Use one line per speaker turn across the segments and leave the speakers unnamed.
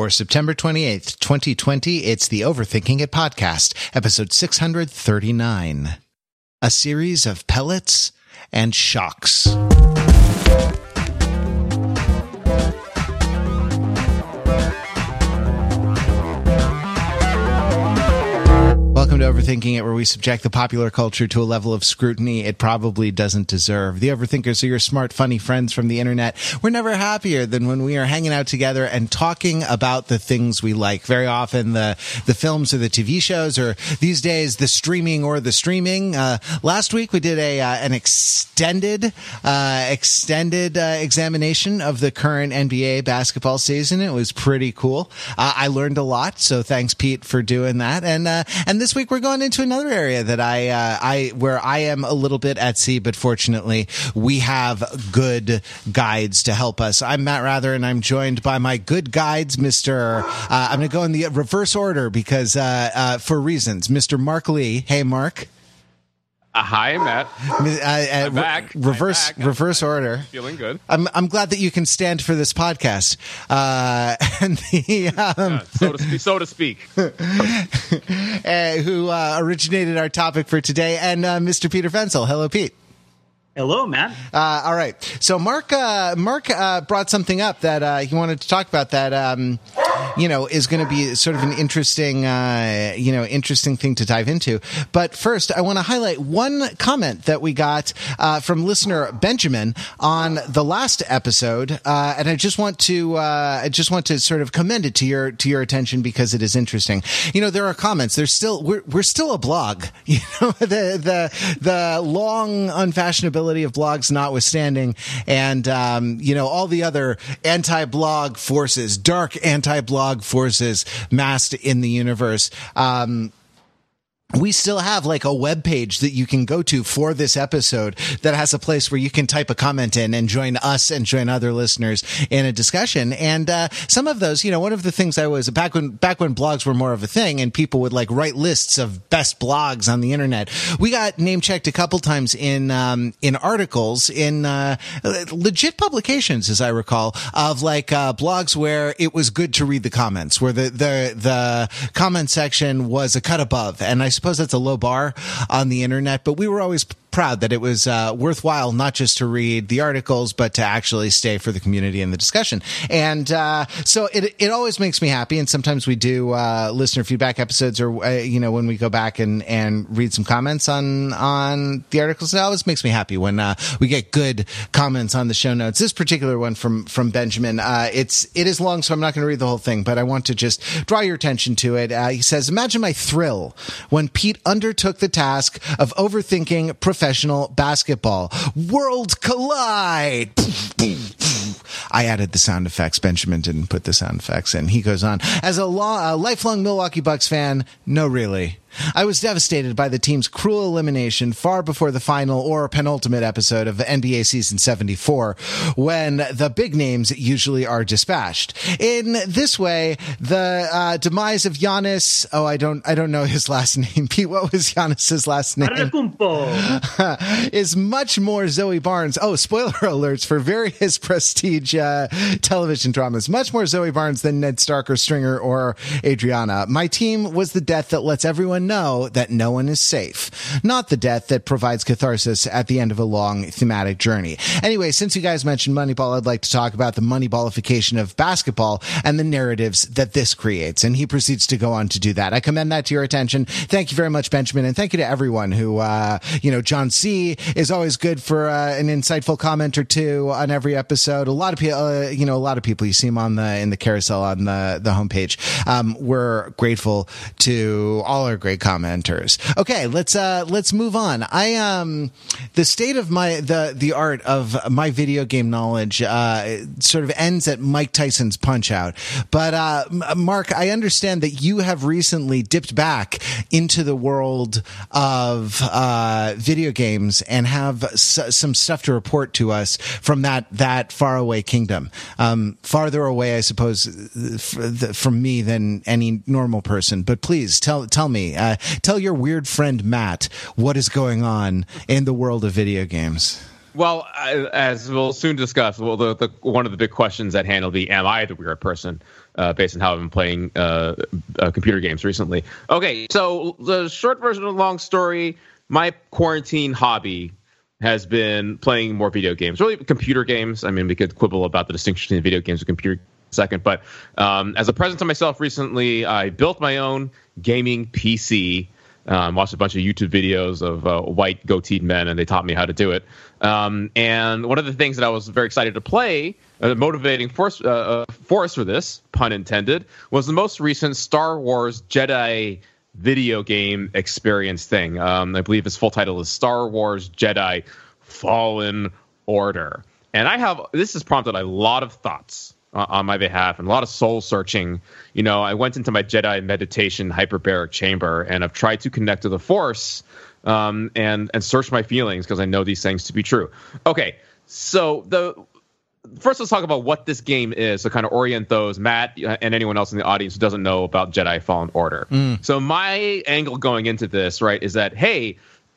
For September 28th, 2020, it's the Overthinking It podcast, episode 639. A series of pellets and shocks. Welcome to Overthinking It, where we subject the popular culture to a level of scrutiny it probably doesn't deserve. The Overthinkers are your smart, funny friends from the internet. We're never happier than when we are hanging out together and talking about the things we like. Very often, the the films or the TV shows, or these days, the streaming or the streaming. Uh, last week, we did a uh, an extended uh, extended uh, examination of the current NBA basketball season. It was pretty cool. Uh, I learned a lot, so thanks, Pete, for doing that. And uh, and this week we're going into another area that I uh, I where I am a little bit at sea, but fortunately we have good guides to help us. I'm Matt Wrather, and I'm joined by my good guides, Mister. Uh, I'm going to go in the reverse order because uh, uh, for reasons, Mister Mark Lee. Hey, Mark.
Uh, hi, Matt.
Uh, uh,
I'm back.
reverse
I'm back.
reverse
I'm
order.
Feeling good.
I'm I'm glad that you can stand for this podcast. Uh, and the um,
Uh, so to speak. So to speak.
uh, who uh, originated our topic for today, and uh, Mr. Peter Fenzel. Hello, Pete.
Hello, Matt.
Uh, all right. So Mark, uh, Mark uh, brought something up that uh, he wanted to talk about. That um, you know is going to be sort of an interesting, uh, you know, interesting thing to dive into. But first, I want to highlight one comment that we got uh, from listener Benjamin on the last episode, and I just want to, I just want to sort of commend it to your to your attention because it is interesting. You know, there are comments. There's still we're we're still a blog. You know, the the the long unfashionability of blogs notwithstanding, and um, you know all the other anti-blog forces, dark anti-blog forces massed in the universe. Um, we still have like a web page that you can go to for this episode that has a place where you can type a comment in and join us and join other listeners in a discussion. And uh, some of those, you know, one of the things I was back when back when blogs were more of a thing and people would like write lists of best blogs on the internet. We got name checked a couple times in um, in articles in uh, legit publications, as I recall, of like uh, blogs where it was good to read the comments, where the the the comment section was a cut above, and I suppose that's a low bar on the internet, but we were always proud that it was uh, worthwhile not just to read the articles but to actually stay for the community and the discussion. And uh, so it, it always makes me happy. And sometimes we do uh, listener feedback episodes or uh, you know when we go back and and read some comments on on the articles it always makes me happy when uh, we get good comments on the show notes. This particular one from from benjamin uh, it's it is long so i'm not going to read the whole thing but i want to just draw your attention to it. He says imagine my thrill when pete undertook the task of overthinking basketball worlds collide I added the sound effects. Benjamin didn't put the sound effects in. He goes on. As a, lo- a lifelong Milwaukee Bucks fan, no, really. I was devastated by the team's cruel elimination far before the final or penultimate episode of NBA season 74, when the big names usually are dispatched. In this way, the uh, demise of Giannis, oh, I don't, I don't know his last name. Pete, what was Giannis's last name? Is much more Zoe Barnes. Oh, spoiler alerts for various prestige uh, television dramas. Much more Zoe Barnes than Ned Stark or Stringer or Adriana. My team was the death that lets everyone know that no one is safe, not the death that provides catharsis at the end of a long thematic journey. Anyway, since you guys mentioned Moneyball, I'd like to talk about the moneyballification of basketball and the narratives that this creates. And he proceeds to go on to do that. I commend that to your attention. Thank you very much, Benjamin, and thank you to everyone who, uh, you know, John C is always good for uh, an insightful comment or two on every episode. A lot of people, uh, you know, a lot of people you see him on the in the carousel on the the homepage. Um, we're grateful to all our great commenters. Okay, let's uh let's move on. I um the state of my the the art of my video game knowledge uh sort of ends at Mike Tyson's Punch Out. But uh Mark, I understand that you have recently dipped back into the world of uh video games and have s- some stuff to report to us from that that faraway kingdom. Um farther away I suppose f- th- from me than any normal person. But please tell tell me uh, tell your weird friend Matt what is going on in the world of video games.
Well, as we'll soon discuss, well, the, the one of the big questions at hand will be: Am I the weird person? Uh, based on how I've been playing uh, uh, computer games recently. Okay, so the short version of the long story: my quarantine hobby has been playing more video games, really computer games. I mean, we could quibble about the distinction between video games and computer second, but um, as a present to myself recently, I built my own gaming PC. Um, watched a bunch of YouTube videos of uh, white goateed men, and they taught me how to do it. Um, and one of the things that I was very excited to play, uh, motivating force, uh, uh force for this, pun intended, was the most recent Star Wars Jedi video game experience thing. Um, I believe its full title is Star Wars Jedi Fallen Order. And I have this has prompted a lot of thoughts uh, on my behalf and a lot of soul searching. You know, I went into my Jedi meditation hyperbaric chamber and I've tried to connect to the Force um, and and search my feelings because I know these things to be true. Okay, so the first let's talk about what this game is to kind of orient those matt uh, and anyone else in the audience who doesn't know about jedi fallen order mm. so my angle going into this right is that hey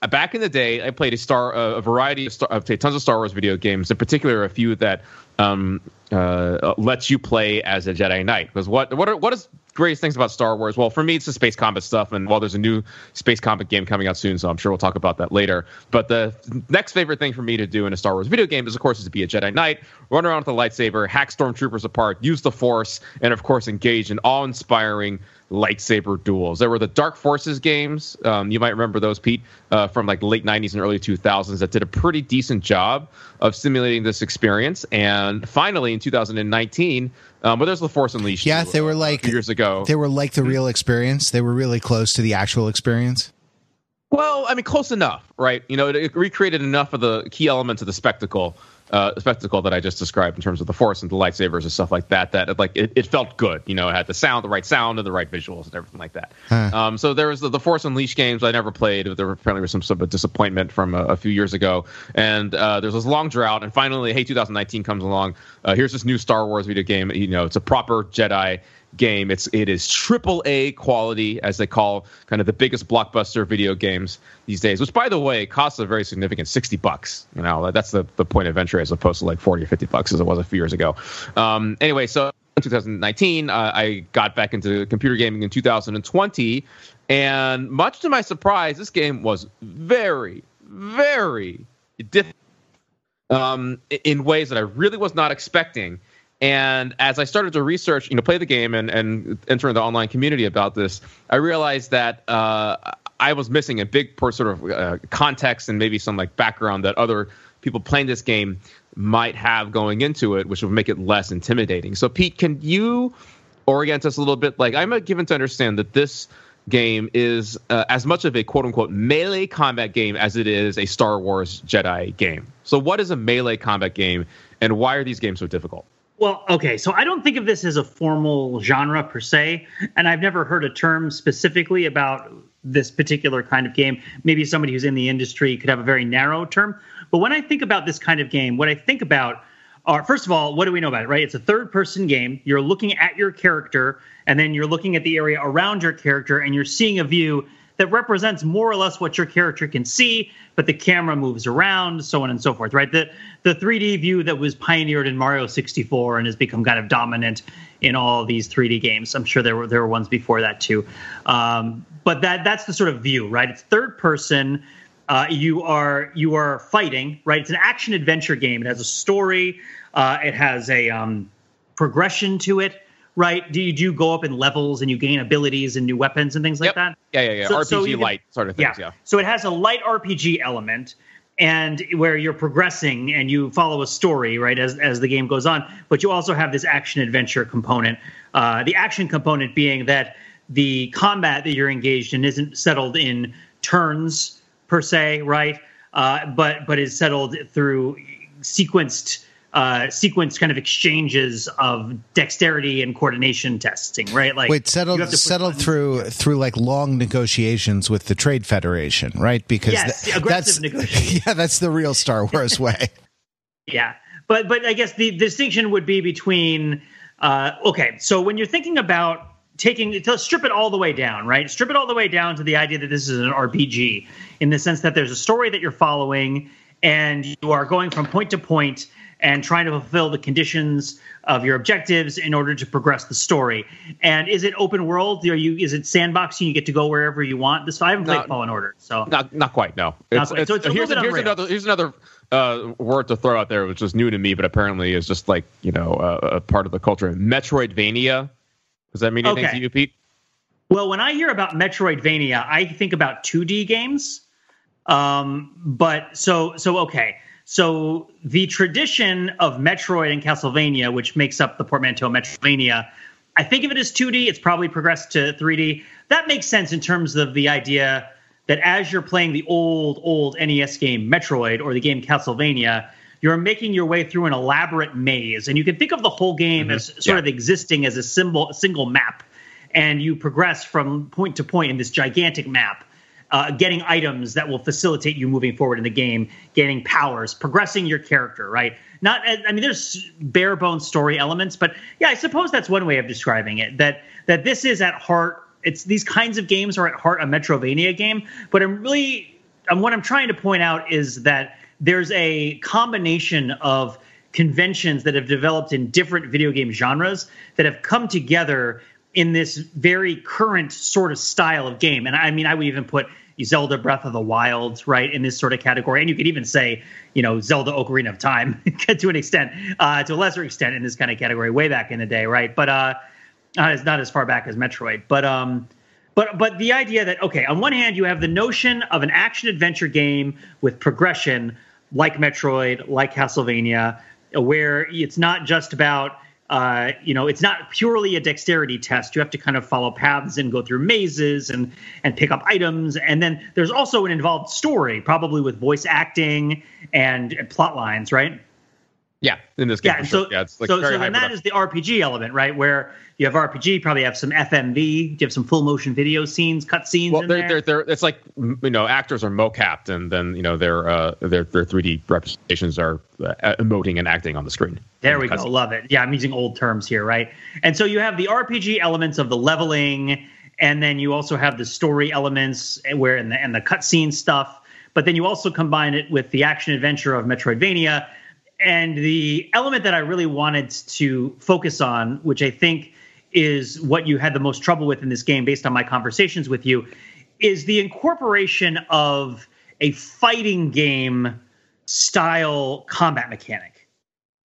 back in the day i played a star a variety of, star, of tons of star wars video games in particular a few that um, uh, lets you play as a jedi knight because what what are, what is greatest things about Star Wars? Well, for me, it's the space combat stuff. And while there's a new space combat game coming out soon, so I'm sure we'll talk about that later. But the next favorite thing for me to do in a Star Wars video game is, of course, is to be a Jedi Knight, run around with a lightsaber, hack stormtroopers apart, use the Force, and of course, engage in awe-inspiring lightsaber duels. There were the Dark Forces games. Um, you might remember those, Pete, uh, from like late 90s and early 2000s that did a pretty decent job of simulating this experience. And finally, in 2019, um, but there's the Force Unleashed.
Yeah, they were like
years ago.
They were like the real experience. They were really close to the actual experience.
Well, I mean, close enough, right? You know, it, it recreated enough of the key elements of the spectacle uh, spectacle that I just described in terms of the force and the lightsabers and stuff like that. That it, like it, it, felt good. You know, it had the sound, the right sound, and the right visuals and everything like that. Huh. Um, so there was the, the Force Unleashed games I never played. There apparently was some sort of disappointment from a, a few years ago, and uh, there's this long drought. And finally, hey, 2019 comes along. Uh, here's this new Star Wars video game. You know, it's a proper Jedi game. It's it is triple A quality, as they call kind of the biggest blockbuster video games these days. Which, by the way, costs a very significant sixty bucks. You know, that's the the point of entry as opposed to like forty or fifty bucks as it was a few years ago. Um, anyway, so in 2019, uh, I got back into computer gaming in 2020, and much to my surprise, this game was very, very difficult um, in ways that I really was not expecting. And as I started to research, you know, play the game and, and enter the online community about this, I realized that uh, I was missing a big sort of uh, context and maybe some like background that other people playing this game might have going into it, which would make it less intimidating. So, Pete, can you orient us a little bit? Like, I'm given to understand that this game is uh, as much of a quote unquote melee combat game as it is a Star Wars Jedi game. So, what is a melee combat game, and why are these games so difficult?
Well, okay, so I don't think of this as a formal genre per se, and I've never heard a term specifically about this particular kind of game. Maybe somebody who's in the industry could have a very narrow term. But when I think about this kind of game, what I think about are first of all, what do we know about it, right? It's a third person game. You're looking at your character, and then you're looking at the area around your character, and you're seeing a view that represents more or less what your character can see, but the camera moves around, so on and so forth, right? The the 3D view that was pioneered in Mario 64 and has become kind of dominant in all these 3D games. I'm sure there were there were ones before that too, um, but that that's the sort of view, right? It's third person. Uh, you are you are fighting, right? It's an action adventure game. It has a story. Uh, it has a um, progression to it right? Do you do go up in levels and you gain abilities and new weapons and things like
yep.
that?
Yeah, yeah, yeah. So, RPG so light sort of things. Yeah. yeah.
So it has a light RPG element, and where you're progressing and you follow a story, right, as as the game goes on. But you also have this action adventure component. Uh, the action component being that the combat that you're engaged in isn't settled in turns per se, right? Uh, but but is settled through sequenced uh, sequence kind of exchanges of dexterity and coordination testing, right?
Like wait, settled settled through through like long negotiations with the Trade Federation, right? Because
yes, th- that's
yeah, that's the real Star Wars way.
yeah, but but I guess the, the distinction would be between uh, okay, so when you're thinking about taking to strip it all the way down, right? Strip it all the way down to the idea that this is an RPG in the sense that there's a story that you're following and you are going from point to point and trying to fulfill the conditions of your objectives in order to progress the story. And is it open world? Are you is it sandboxing? You get to go wherever you want. This I haven't played Fallen Order, so
not not quite. No,
it's, quite. It's, so it's
here's,
here's
another here's another uh, word to throw out there, which is new to me, but apparently is just like you know uh, a part of the culture. Metroidvania. Does that mean anything okay. to you, Pete?
Well, when I hear about Metroidvania, I think about 2D games. Um, but so so okay. So the tradition of Metroid and Castlevania, which makes up the portmanteau Metroidvania, I think of it as 2D. It's probably progressed to 3D. That makes sense in terms of the idea that as you're playing the old, old NES game Metroid or the game Castlevania, you're making your way through an elaborate maze. And you can think of the whole game mm-hmm. as sort yeah. of existing as a symbol, a single map. And you progress from point to point in this gigantic map uh, getting items that will facilitate you moving forward in the game, getting powers, progressing your character, right? Not, I mean, there's bare bones story elements, but yeah, I suppose that's one way of describing it. That that this is at heart, it's these kinds of games are at heart a Metroidvania game, but I'm really, and what I'm trying to point out is that there's a combination of conventions that have developed in different video game genres that have come together in this very current sort of style of game. And I mean, I would even put Zelda Breath of the Wild, right, in this sort of category. And you could even say, you know, Zelda Ocarina of Time to an extent, uh, to a lesser extent in this kind of category way back in the day, right? But uh, it's not as far back as Metroid. But um, but but the idea that okay, on one hand you have the notion of an action adventure game with progression like Metroid, like Castlevania, where it's not just about uh, you know, it's not purely a dexterity test. You have to kind of follow paths and go through mazes and and pick up items. And then there's also an involved story, probably with voice acting and, and plot lines, right?
Yeah, in this game.
Yeah, so,
sure. yeah,
like so, so then that is the RPG element, right? Where you have RPG, probably have some FMV, you have some full motion video scenes, cut scenes.
Well,
they're,
they're, they're, it's like you know, actors are mocapped, and then you know their uh, their their 3D representations are uh, emoting and acting on the screen.
There we go, love it. Yeah, I'm using old terms here, right? And so you have the RPG elements of the leveling, and then you also have the story elements where and the and the cutscene stuff. But then you also combine it with the action adventure of Metroidvania and the element that I really wanted to focus on, which I think is what you had the most trouble with in this game based on my conversations with you, is the incorporation of a fighting game style combat mechanic.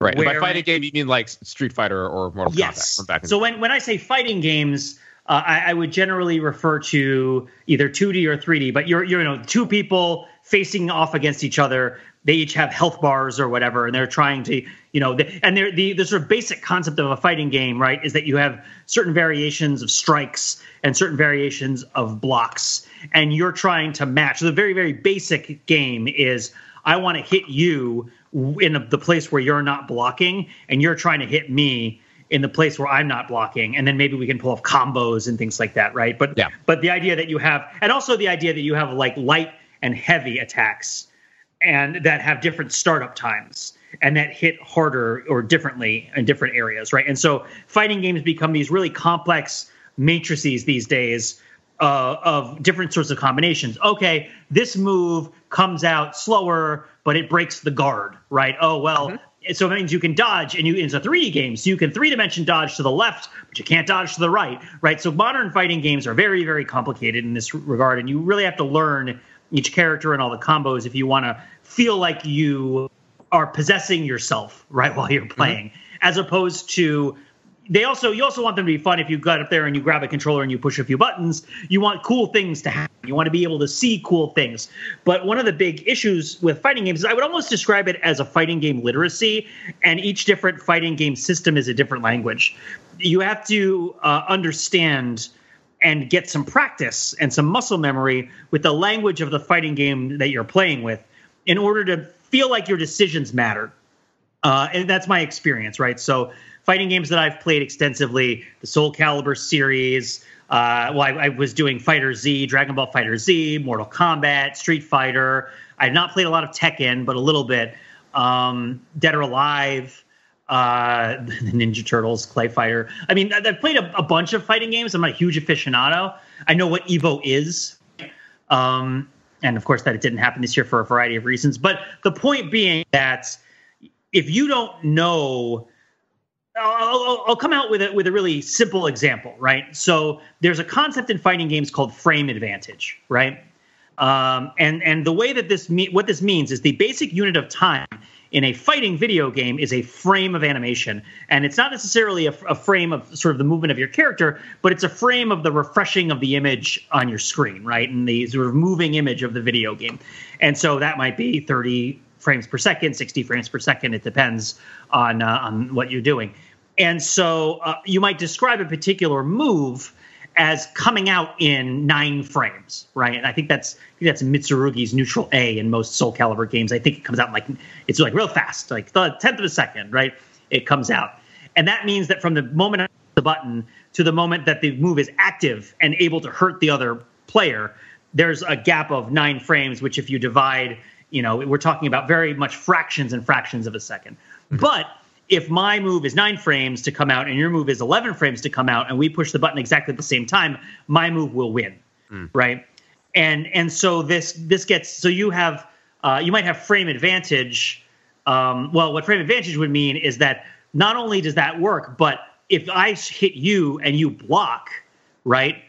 Right. By fighting game, you mean like Street Fighter or Mortal yes. Kombat in
So when, when I say fighting games, uh, I, I, would generally refer to either 2D or 3D, but you're, you're you know two people facing off against each other they each have health bars or whatever, and they're trying to, you know, the, and they're, the the sort of basic concept of a fighting game, right, is that you have certain variations of strikes and certain variations of blocks, and you're trying to match. So the very very basic game is I want to hit you in the place where you're not blocking, and you're trying to hit me in the place where I'm not blocking, and then maybe we can pull off combos and things like that, right? But
yeah.
but the idea that you have, and also the idea that you have like light and heavy attacks and that have different startup times and that hit harder or differently in different areas, right? And so fighting games become these really complex matrices these days uh, of different sorts of combinations. Okay, this move comes out slower, but it breaks the guard, right? Oh well. Mm-hmm. So it means you can dodge, and you it's a 3D game, so you can three dimension dodge to the left, but you can't dodge to the right, right? So modern fighting games are very, very complicated in this regard, and you really have to learn each character and all the combos if you want to feel like you are possessing yourself right while you're mm-hmm. playing, mm-hmm. as opposed to they also you also want them to be fun if you got up there and you grab a controller and you push a few buttons you want cool things to happen you want to be able to see cool things but one of the big issues with fighting games is i would almost describe it as a fighting game literacy and each different fighting game system is a different language you have to uh, understand and get some practice and some muscle memory with the language of the fighting game that you're playing with in order to feel like your decisions matter. Uh, and that's my experience, right? So, fighting games that I've played extensively, the Soul Calibur series. Uh, well, I, I, was doing Fighter Z, Dragon Ball Fighter Z, Mortal Kombat, Street Fighter. I have not played a lot of Tekken, but a little bit. Um, Dead or Alive, uh, the Ninja Turtles, Clay Fighter. I mean, I've played a, a, bunch of fighting games. I'm a huge aficionado. I know what Evo is. Um, and of course that it didn't happen this year for a variety of reasons. But the point being that if you don't know I'll, I'll, come out with it with a really simple example, right? So there's a concept in fighting games called frame advantage, right? Um, and and the way that this me- what this means is the basic unit of time in a fighting video game is a frame of animation, and it's not necessarily a, a frame of sort of the movement of your character, but it's a frame of the refreshing of the image on your screen, right? And the sort of moving image of the video game, and so that might be 30 frames per second, 60 frames per second. It depends on uh, on what you're doing. And so uh, you might describe a particular move as coming out in nine frames, right? And I think that's I think that's Mitsurugi's neutral A in most Soul Calibur games. I think it comes out like it's like real fast, like the tenth of a second, right? It comes out, and that means that from the moment the button to the moment that the move is active and able to hurt the other player, there's a gap of nine frames, which if you divide you know, we're talking about very much fractions and fractions of a 2nd mm-hmm. But if my move is nine frames to come out and your move is 11 frames to come out and we push the button exactly at the same time, my move will win. Mm. Right. And, and so this, this gets, so you have, uh, you might have frame advantage. Um, well, what frame advantage would mean is that not only does that work, but if I hit you and you block, right?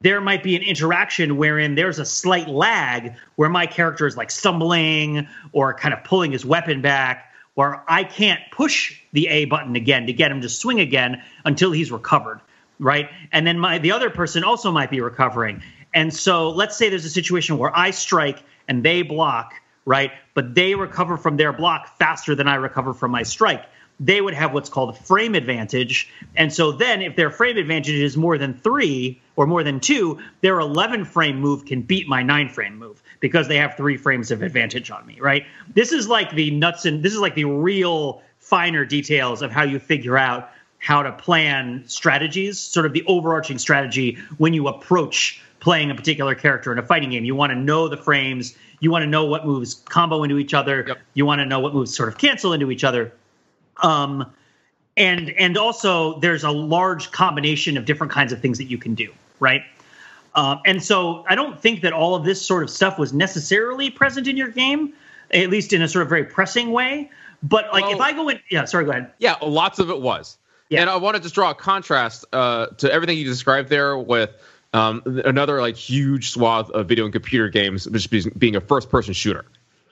there might be an interaction wherein there's a slight lag where my character is like stumbling or kind of pulling his weapon back or I can't push the A button again to get him to swing again until he's recovered, right? And then my the other person also might be recovering. And so let's say there's a situation where I strike and they block, right? But they recover from their block faster than I recover from my strike they would have what's called frame advantage. And so then, if their frame advantage is more than three or more than two, their 11 frame move can beat my nine frame move because they have three frames of advantage on me, right? This is like the nuts and this is like the real finer details of how you figure out how to plan strategies, sort of the overarching strategy when you approach playing a particular character in a fighting game. You want to know the frames, you want to know what moves combo into each other, yep. you want to know what moves sort of cancel into each other um, and and also there's a large combination of different kinds of things that you can do, right? Um, and so I don't think that all of this sort of stuff was necessarily present in your game, at least in a sort of very pressing way. But like well, if I go in, yeah, sorry, go ahead.
Yeah, lots of it was. Yeah. And I want to just draw a contrast uh, to everything you described there with um, another like huge swath of video and computer games, just being a first person shooter.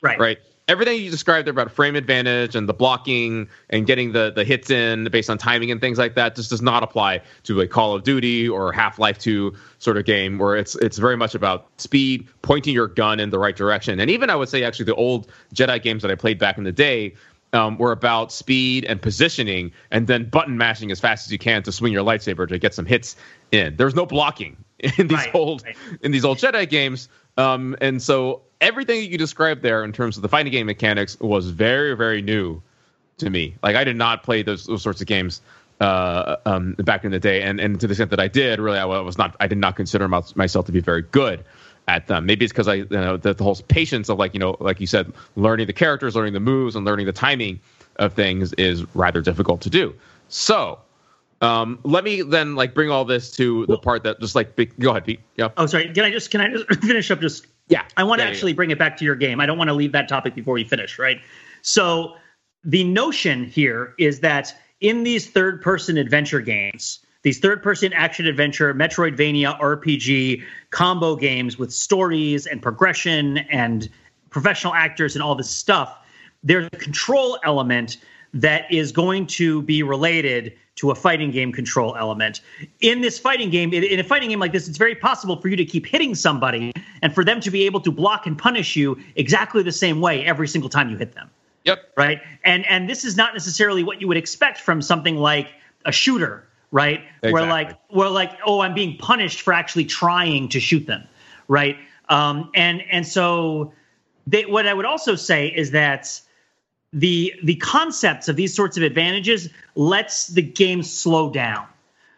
Right.
Right everything you described there about frame advantage and the blocking and getting the the hits in based on timing and things like that just does not apply to a Call of Duty or Half Life Two sort of game where it's it's very much about speed, pointing your gun in the right direction, and even I would say actually the old Jedi games that I played back in the day. Um, were about speed and positioning, and then button mashing as fast as you can to swing your lightsaber to get some hits in. There's no blocking in these right, old right. in these old Jedi games, um, and so everything that you described there in terms of the fighting game mechanics was very, very new to me. Like I did not play those, those sorts of games uh, um, back in the day, and and to the extent that I did, really, I was not. I did not consider myself to be very good at them. Maybe it's because I, you know, the, the whole patience of like you know, like you said, learning the characters, learning the moves, and learning the timing of things is rather difficult to do. So. Um, let me then like bring all this to the part that just like go ahead, Pete. Yeah.
Oh, sorry. Can I just can I just finish up just
yeah.
I want to
yeah,
actually yeah. bring it back to your game. I don't want to leave that topic before we finish, right? So the notion here is that in these third person adventure games, these third person action adventure, Metroidvania, RPG combo games with stories and progression and professional actors and all this stuff, there's a control element that is going to be related to a fighting game control element. In this fighting game, in a fighting game like this, it's very possible for you to keep hitting somebody and for them to be able to block and punish you exactly the same way every single time you hit them.
Yep.
Right? And and this is not necessarily what you would expect from something like a shooter, right? Exactly. Where like where like oh, I'm being punished for actually trying to shoot them, right? Um, and and so they, what I would also say is that the the concepts of these sorts of advantages lets the game slow down.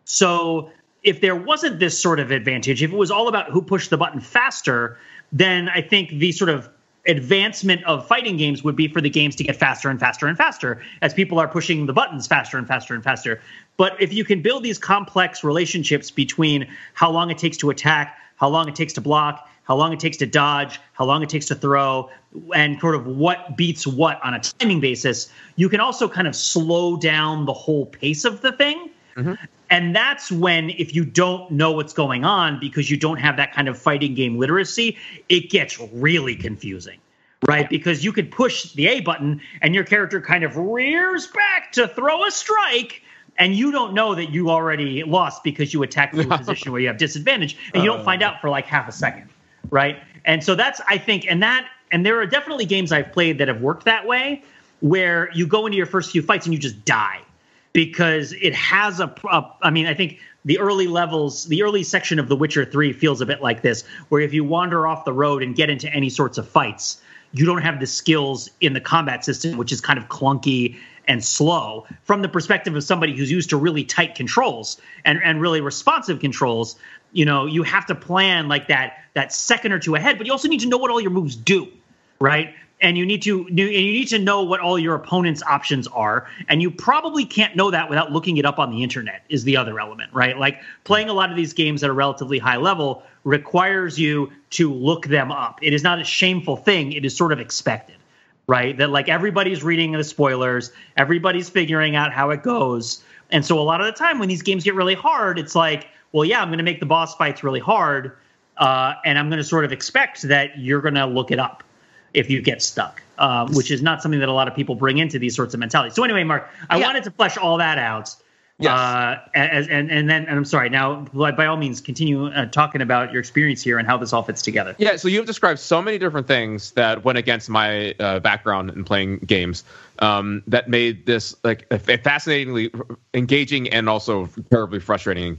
So if there wasn't this sort of advantage, if it was all about who pushed the button faster, then I think the sort of advancement of fighting games would be for the games to get faster and faster and faster as people are pushing the buttons faster and faster and faster. But if you can build these complex relationships between how long it takes to attack, how long it takes to block, how long it takes to dodge, how long it takes to throw, and sort of what beats what on a timing basis, you can also kind of slow down the whole pace of the thing. Mm-hmm. And that's when, if you don't know what's going on because you don't have that kind of fighting game literacy, it gets really confusing right? Because you could push the A button and your character kind of rears back to throw a strike. And you don't know that you already lost because you attacked from a position where you have disadvantage, and you don't find out for like half a second, right? And so that's I think, and that, and there are definitely games I've played that have worked that way, where you go into your first few fights and you just die because it has a, a I mean, I think the early levels, the early section of The Witcher 3 feels a bit like this, where if you wander off the road and get into any sorts of fights, you don't have the skills in the combat system, which is kind of clunky and slow from the perspective of somebody who's used to really tight controls and, and really responsive controls you know you have to plan like that that second or two ahead but you also need to know what all your moves do right? And you need to do and you need to know what all your opponent's options are and you probably can't know that without looking it up on the internet is the other element right? Like playing a lot of these games at a relatively high level requires you to look them up. It is not a shameful thing. It is sort of expected right? That like everybody's reading the spoilers everybody's figuring out how it goes. And so a lot of the time when these games get really hard it's like well yeah i'm going to make the boss fights really hard uh, and i'm going to sort of expect that you're going to look it up if you get stuck, uh, which is not something that a lot of people bring into these sorts of mentalities. So anyway, Mark, I yeah. wanted to flesh all that out. Yes. Uh, as, and and then and I'm sorry. Now, by all means, continue uh, talking about your experience here and how this all fits together.
Yeah. So you've described so many different things that went against my uh, background in playing games um, that made this like fascinatingly engaging and also terribly frustrating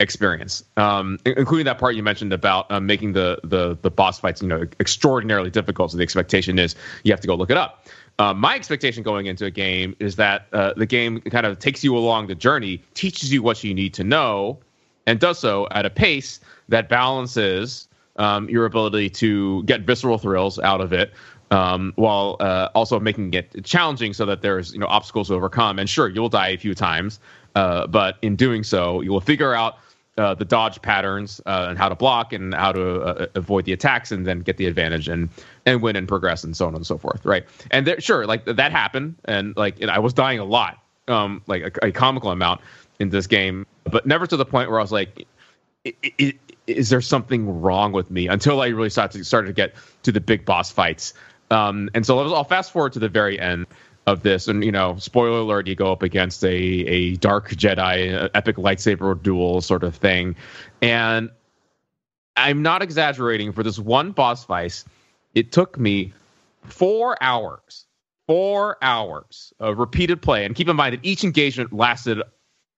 experience, um, including that part you mentioned about um, making the, the the boss fights, you know, extraordinarily difficult. So the expectation is you have to go look it up. Uh, my expectation going into a game is that uh, the game kind of takes you along the journey, teaches you what you need to know, and does so at a pace that balances um, your ability to get visceral thrills out of it. Um, while uh, also making it challenging so that there's you know obstacles to overcome and sure you'll die a few times uh, but in doing so you will figure out uh, the dodge patterns uh, and how to block and how to uh, avoid the attacks and then get the advantage and and win and progress and so on and so forth right? And there, sure like that happened and like i was dying a lot um like a, a, comical amount in this game but never to the point where i was like is there something wrong with me? Until i really started to, started to get to the big boss fights. Um and so i'll fast forward to the very end of this. And you know, spoiler alert: you go up against a a dark Jedi epic lightsaber duel sort of thing, and I'm not exaggerating. For this one boss fight, it took me four hours, four hours of repeated play. And keep in mind that each engagement lasted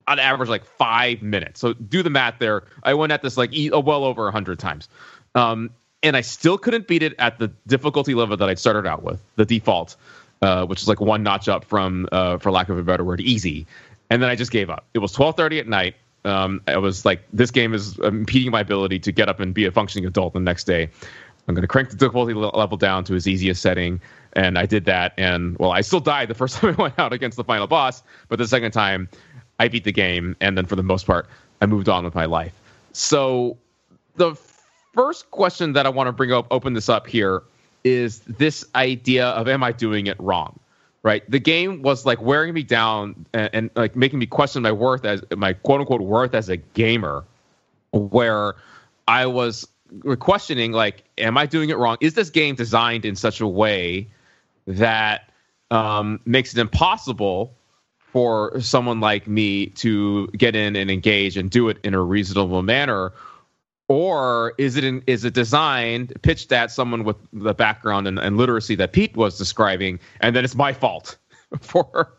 on average like five minutes. So do the math there. I went at this like well over a hundred times. Um, and I still couldn't beat it at the difficulty level that I started out with, the default uh, which is like one notch up from, uh, for lack of a better word, easy. And then I just gave up. It was 12:30 at night. Um, I was like, this game is impeding my ability to get up and be a functioning adult the next day. I'm going to crank the difficulty level down to its easiest setting. And I did that. And well, I still died the first time I went out against the final boss, but the second time I beat the game. And then for the most part, I moved on with my life. So the first question that I want to bring up, open this up here is this idea of am I doing it wrong? Right. The game was like wearing me down and, and like making me question my worth as my quote unquote worth as a gamer, where I was questioning like, am I doing it wrong? Is this game designed in such a way that um, makes it impossible for someone like me to get in and engage and do it in a reasonable manner? Or is it is it designed pitched at someone with the background and, and literacy that Pete was describing, and then it's my fault for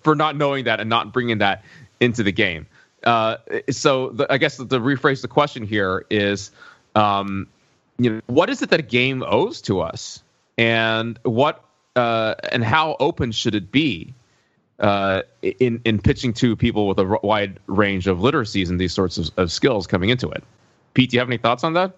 for not knowing that and not bringing that into the game. Uh, so the, I guess the rephrase the question here is, um, you know, what is it that a game owes to us, and what uh, and how open should it be uh, in in pitching to people with a wide range of literacies and these sorts of, of skills coming into it? Pete, do you have any thoughts on that?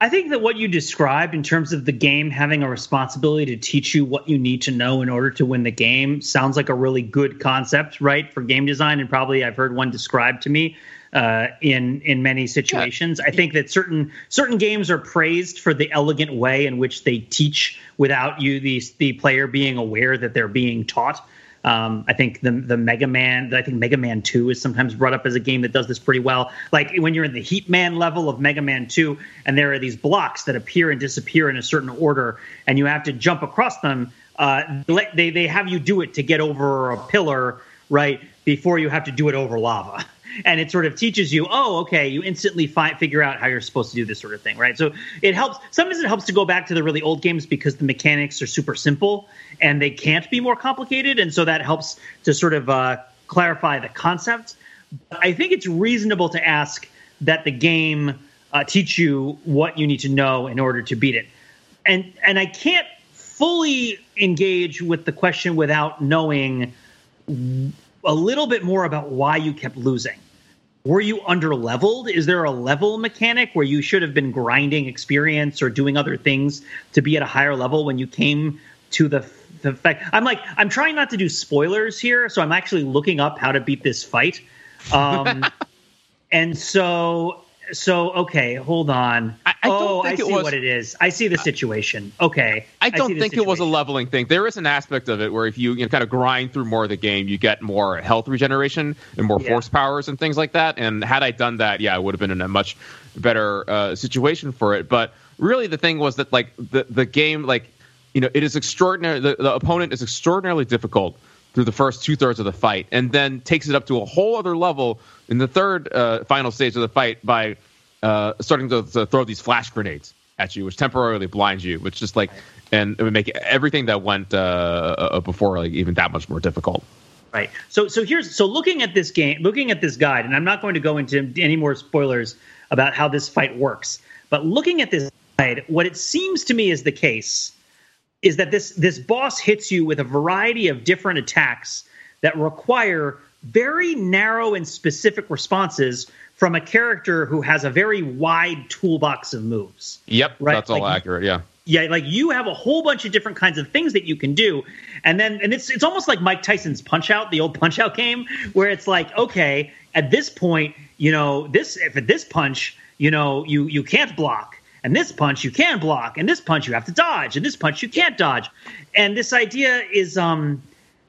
I think that what you described in terms of the game having a responsibility to teach you what you need to know in order to win the game sounds like a really good concept, right, for game design. And probably I've heard one described to me uh, in in many situations. Yeah. I think that certain certain games are praised for the elegant way in which they teach without you the the player being aware that they're being taught. Um, I think the the Mega Man, that I think Mega Man Two is sometimes brought up as a game that does this pretty well. Like when you're in the Heat Man level of Mega Man Two, and there are these blocks that appear and disappear in a certain order, and you have to jump across them. Uh, they they have you do it to get over a pillar, right? Before you have to do it over lava. and it sort of teaches you, oh, okay, you instantly fi- figure out how you're supposed to do this sort of thing, right? So it helps. Sometimes it helps to go back to the really old games because the mechanics are super simple and they can't be more complicated, and so that helps to sort of uh, clarify the concept. But I think it's reasonable to ask that the game uh, teach you what you need to know in order to beat it, and and I can't fully engage with the question without knowing a little bit more about why you kept losing. Were you under leveled? Is there a level mechanic where you should have been grinding experience or doing other things to be at a higher level when you came to the the fact? I'm like I'm trying not to do spoilers here, so I'm actually looking up how to beat this fight. Um, and so so okay, hold on. I, I oh, I see was, what it is. I see the situation. Okay,
I don't I think it was a leveling thing. There is an aspect of it where if you, you know, kind of grind through more of the game, you get more health regeneration and more yeah. force powers and things like that. And had I done that, yeah, I would have been in a much better uh, situation for it. But really, the thing was that like the the game, like you know, it is extraordinary. The, the opponent is extraordinarily difficult through the first two thirds of the fight, and then takes it up to a whole other level in the third uh, final stage of the fight by uh, starting to, to, throw these flash grenades at you, which temporarily blinds you, which just like and it would make everything that went uh, uh, before like even that much more difficult.
Right. So so here's so looking at this game, looking at this guide, and I'm not going to go into any more spoilers about how this fight works, but looking at this guide, what it seems to me is the case is that this this boss hits you with a variety of different attacks that require very narrow and specific responses from a character who has a very wide toolbox of moves.
Yep, right? that's all like, accurate. Yeah.
Yeah, like you have a whole bunch of different kinds of things that you can do, and then and it's it's almost like Mike Tyson's Punch Out, the old Punch Out game, where it's like, okay, at this point, you know, this if at this punch, you know, you you can't block, and this punch you can block, and this punch you have to dodge, and this punch you can't dodge, and this idea is um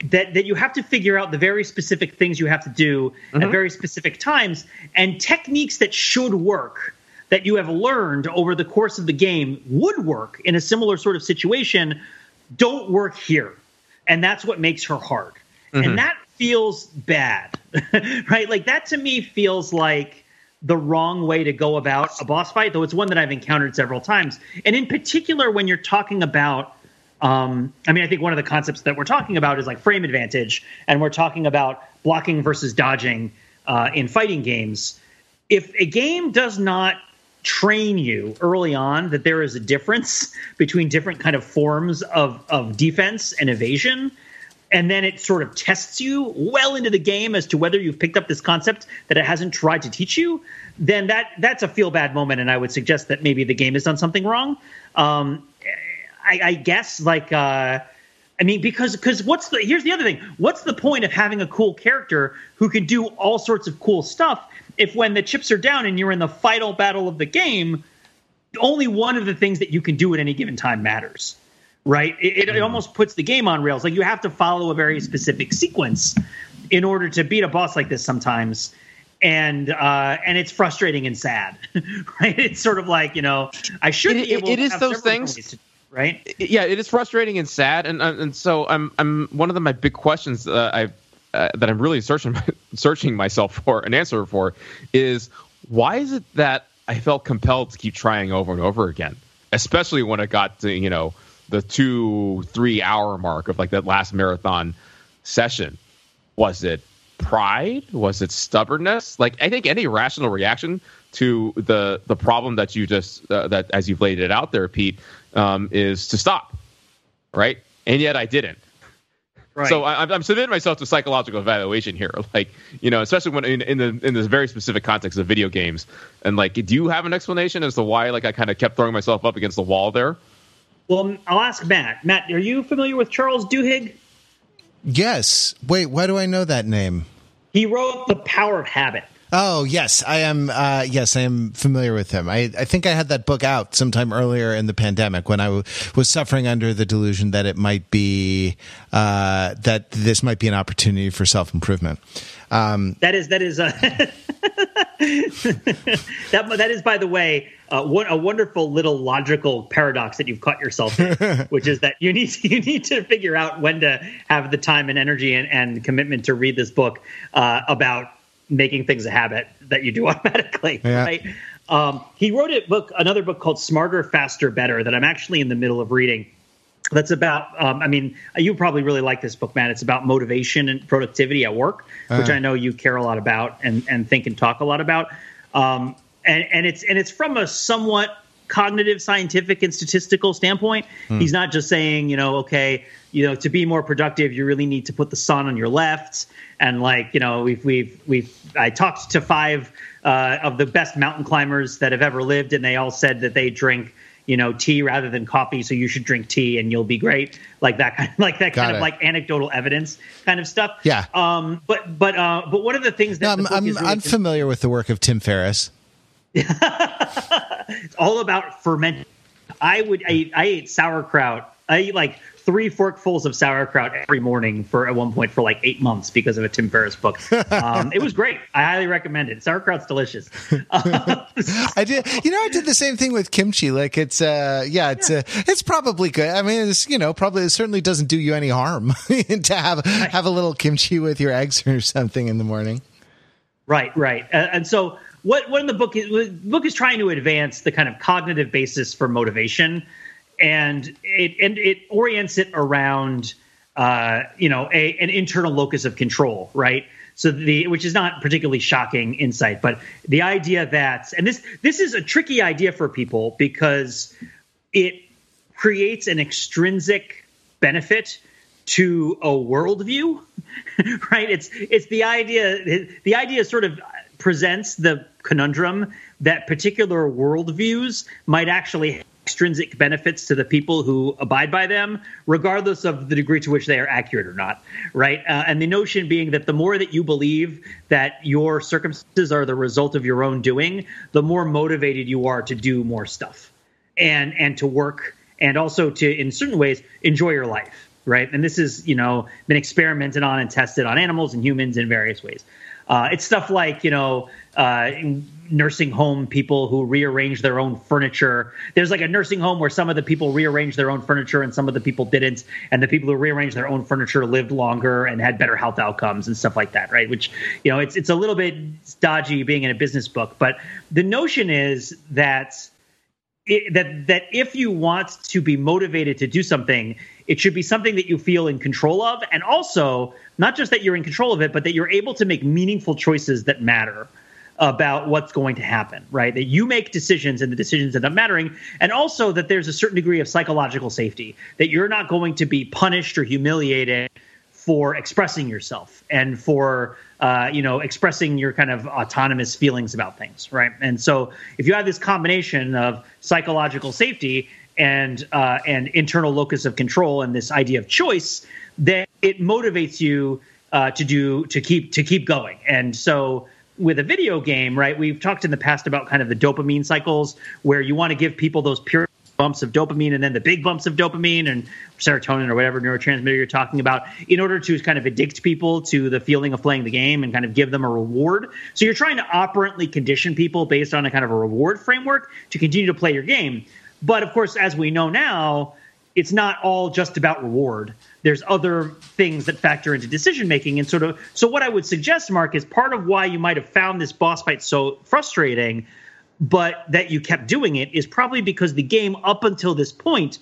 that that you have to figure out the very specific things you have to do mm-hmm. at very specific times and techniques that should work that you have learned over the course of the game would work in a similar sort of situation don't work here and that's what makes her hard mm-hmm. and that feels bad right like that to me feels like the wrong way to go about a boss fight though it's one that i've encountered several times and in particular when you're talking about um, I mean, I think one of the concepts that we're talking about is like frame advantage, and we're talking about blocking versus dodging uh, in fighting games. If a game does not train you early on that there is a difference between different kind of forms of, of defense and evasion, and then it sort of tests you well into the game as to whether you've picked up this concept that it hasn't tried to teach you, then that that's a feel bad moment, and I would suggest that maybe the game has done something wrong. Um, I, I guess like uh, I mean because because what's the here's the other thing what's the point of having a cool character who can do all sorts of cool stuff if when the chips are down and you're in the final battle of the game only one of the things that you can do at any given time matters right it, it, it mm-hmm. almost puts the game on rails like you have to follow a very specific sequence in order to beat a boss like this sometimes and uh, and it's frustrating and sad, right? It's sort of like you know I should
it,
be able.
It is those things. To,
right?
Yeah, it is frustrating and sad, and and so I'm I'm one of the my big questions uh, I uh, that I'm really searching searching myself for an answer for is why is it that I felt compelled to keep trying over and over again, especially when it got to you know the two three hour mark of like that last marathon session. Was it pride? Was it stubbornness? Like I think any rational reaction to the the problem that you just uh, that as you've laid it out there, Pete, um, is to stop, right? And yet I didn't. Right. So I, am submitting myself to psychological evaluation here, like you know, especially when in, in the in this very specific context of video games. And like, do you have an explanation as to why like I kind of kept throwing myself up against the wall there?
Well, I'll ask Matt. Matt, are you familiar with Charles Duhigg?
Yes. Wait, why do I know that name?
He wrote The Power of Habit.
Oh yes, I am. Uh, yes, I am familiar with him. I, I think I had that book out sometime earlier in the pandemic when I w- was suffering under the delusion that it might be uh, that this might be an opportunity for self improvement.
Um, that is that is uh, that that is by the way uh, one, a wonderful little logical paradox that you've caught yourself in, which is that you need to, you need to figure out when to have the time and energy and, and commitment to read this book uh, about making things a habit that you do automatically, yeah. right? Um, he wrote a book, another book called Smarter, Faster, Better, that I'm actually in the middle of reading. That's about. Um, I mean, you probably really like this book, man. It's about motivation and productivity at work, uh which I know you care a lot about and and think and talk a lot about. Um, and and it's and it's from a somewhat cognitive, scientific, and statistical standpoint. Hmm. He's not just saying, you know, okay, you know, to be more productive, you really need to put the sun on your left and like you know we've we've we've I talked to five uh, of the best mountain climbers that have ever lived, and they all said that they drink you know tea rather than coffee, so you should drink tea and you'll be great. Like that kind of like that Got kind it. of like anecdotal evidence kind of stuff.
Yeah.
Um. But but uh. But one of the things that
no, I'm I'm, really I'm familiar with the work of Tim Ferriss.
it's all about ferment. I would I, I ate sauerkraut. I like three forkfuls of sauerkraut every morning for at one point for like eight months because of a Tim Ferriss book. Um, it was great. I highly recommend it. Sauerkraut's delicious.
I did, you know, I did the same thing with kimchi. Like it's, uh, yeah, it's, yeah. Uh, it's probably good. I mean, it's, you know, probably it certainly doesn't do you any harm to have right. have a little kimchi with your eggs or something in the morning.
Right, right, uh, and so what what in the book is the book is trying to advance the kind of cognitive basis for motivation and it and it orients it around uh, you know a, an internal locus of control, right? So the which is not particularly shocking insight, but the idea that and this this is a tricky idea for people because it creates an extrinsic benefit to a worldview, right? It's it's the idea the idea sort of presents the conundrum that particular worldviews might actually extrinsic benefits to the people who abide by them, regardless of the degree to which they are accurate or not, right? Uh, and the notion being that the more that you believe that your circumstances are the result of your own doing, the more motivated you are to do more stuff and and to work and also to, in certain ways, enjoy your life, right? And this is, you know, been experimented on and tested on animals and humans in various ways. Uh, it's stuff like, you know, uh, nursing home people who rearrange their own furniture. There's like a nursing home where some of the people rearranged their own furniture and some of the people didn't, and the people who rearranged their own furniture lived longer and had better health outcomes and stuff like that, right? Which you know, it's it's a little bit dodgy being in a business book, but the notion is that. It, that that if you want to be motivated to do something, it should be something that you feel in control of, and also not just that you're in control of it, but that you're able to make meaningful choices that matter about what's going to happen, right? That you make decisions and the decisions end up mattering. And also that there's a certain degree of psychological safety, that you're not going to be punished or humiliated for expressing yourself and for uh, you know expressing your kind of autonomous feelings about things right and so if you have this combination of psychological safety and uh, and internal locus of control and this idea of choice then it motivates you uh, to do to keep to keep going and so with a video game, right? We've talked in the past about kind of the dopamine cycles where you want to give people those pure bumps of dopamine and then the big bumps of dopamine and serotonin or whatever neurotransmitter you're talking about in order to kind of addict people to the feeling of playing the game and kind of give them a reward. So you're trying to operantly condition people based on a kind of a reward framework to continue to play your game. But of course, as we know now, it's not all just about reward. There's other things that factor into decision making, and sort of. So, what I would suggest, Mark, is part of why you might have found this boss fight so frustrating, but that you kept doing it is probably because the game up until this point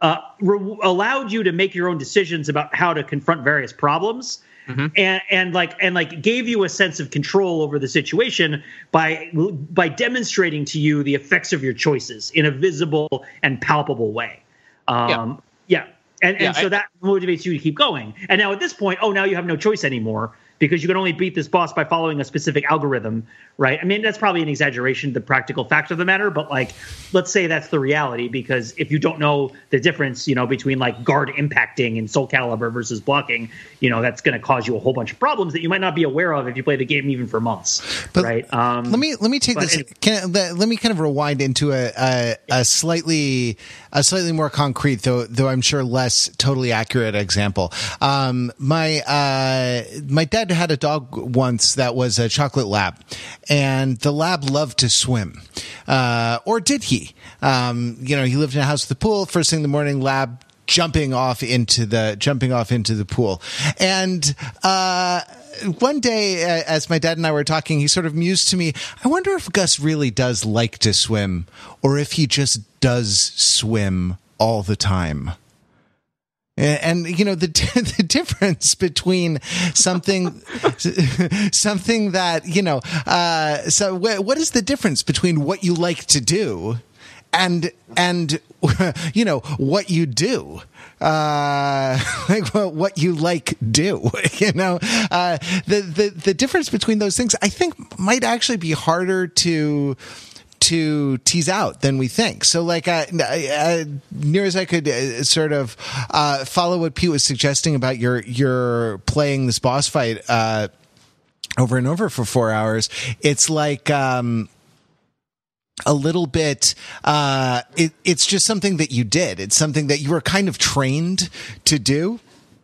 uh, re- allowed you to make your own decisions about how to confront various problems. Mm-hmm. And, and like and like gave you a sense of control over the situation by by demonstrating to you the effects of your choices in a visible and palpable way. Um, yeah. yeah. And, and yeah, so I, that motivates you to keep going. And now at this point, oh, now you have no choice anymore because you can only beat this boss by following a specific algorithm, right? I mean, that's probably an exaggeration, the practical fact of the matter, but like, let's say that's the reality because if you don't know the difference, you know, between like guard impacting and Soul Calibur versus blocking, you know, that's going to cause you a whole bunch of problems that you might not be aware of if you play the game even for months,
But
right? Um,
let me let me take this. Can, let, let me kind of rewind into a, a a slightly a slightly more concrete, though though I'm sure less totally accurate example. Um, my uh, my dad had a dog once that was a chocolate lab, and the lab loved to swim, uh, or did he? Um, you know, he lived in a house with a pool. First thing in the morning, lab jumping off into the jumping off into the pool and uh one day uh, as my dad and I were talking he sort of mused to me I wonder if Gus really does like to swim or if he just does swim all the time and, you know the the difference between something something that you know uh so wh- what is the difference between what you like to do and and you know what you do? Uh like what, what you like do you know? Uh the the the difference between those things i think might actually be harder to to tease out than we think. So, like, near as I could uh, sort of uh, follow what Pete was suggesting about your your playing this boss fight uh, over and over for four hours, it's like. Um, a little bit uh it, it's just something that you did it's something that you were kind of trained to do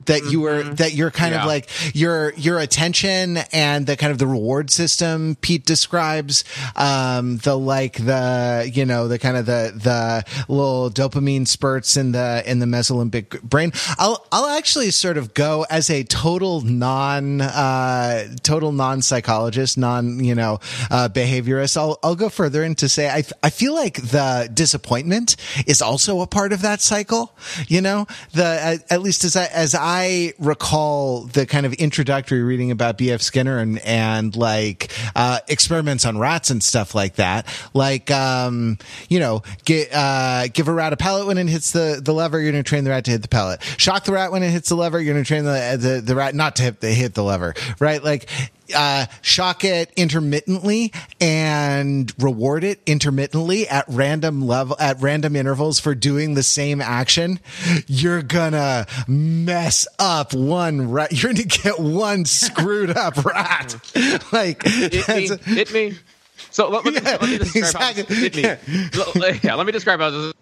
that you were that you're kind
Yeah.
of like your your attention and the kind of the reward system Pete describes um the like the you know the kind of the the little dopamine spurts in the in the mesolimbic brain. I'll I'll actually sort of go as a total non uh total non psychologist non you know uh behaviorist. I'll I'll go further and to say I I feel like the disappointment is also a part of that cycle you know? The at, at least as I as I recall the kind of introductory reading about BF Skinner and and like uh experiments on rats and stuff like that. Like um you know get uh give a rat a pellet when it hits the the lever you're going to train the rat to hit the pellet. Shock the rat when it hits the lever you're going to train the, the the rat not to hit the hit the lever right? Like uh, shock it intermittently and reward it intermittently at random level at random intervals for doing the same action, you're gonna mess up one rat. You're gonna get one screwed up rat. Like
Hit me. Hit me. So let, let me,
Yeah,
let me describe how this hit me.
Yeah.
Yeah, let me describe how this is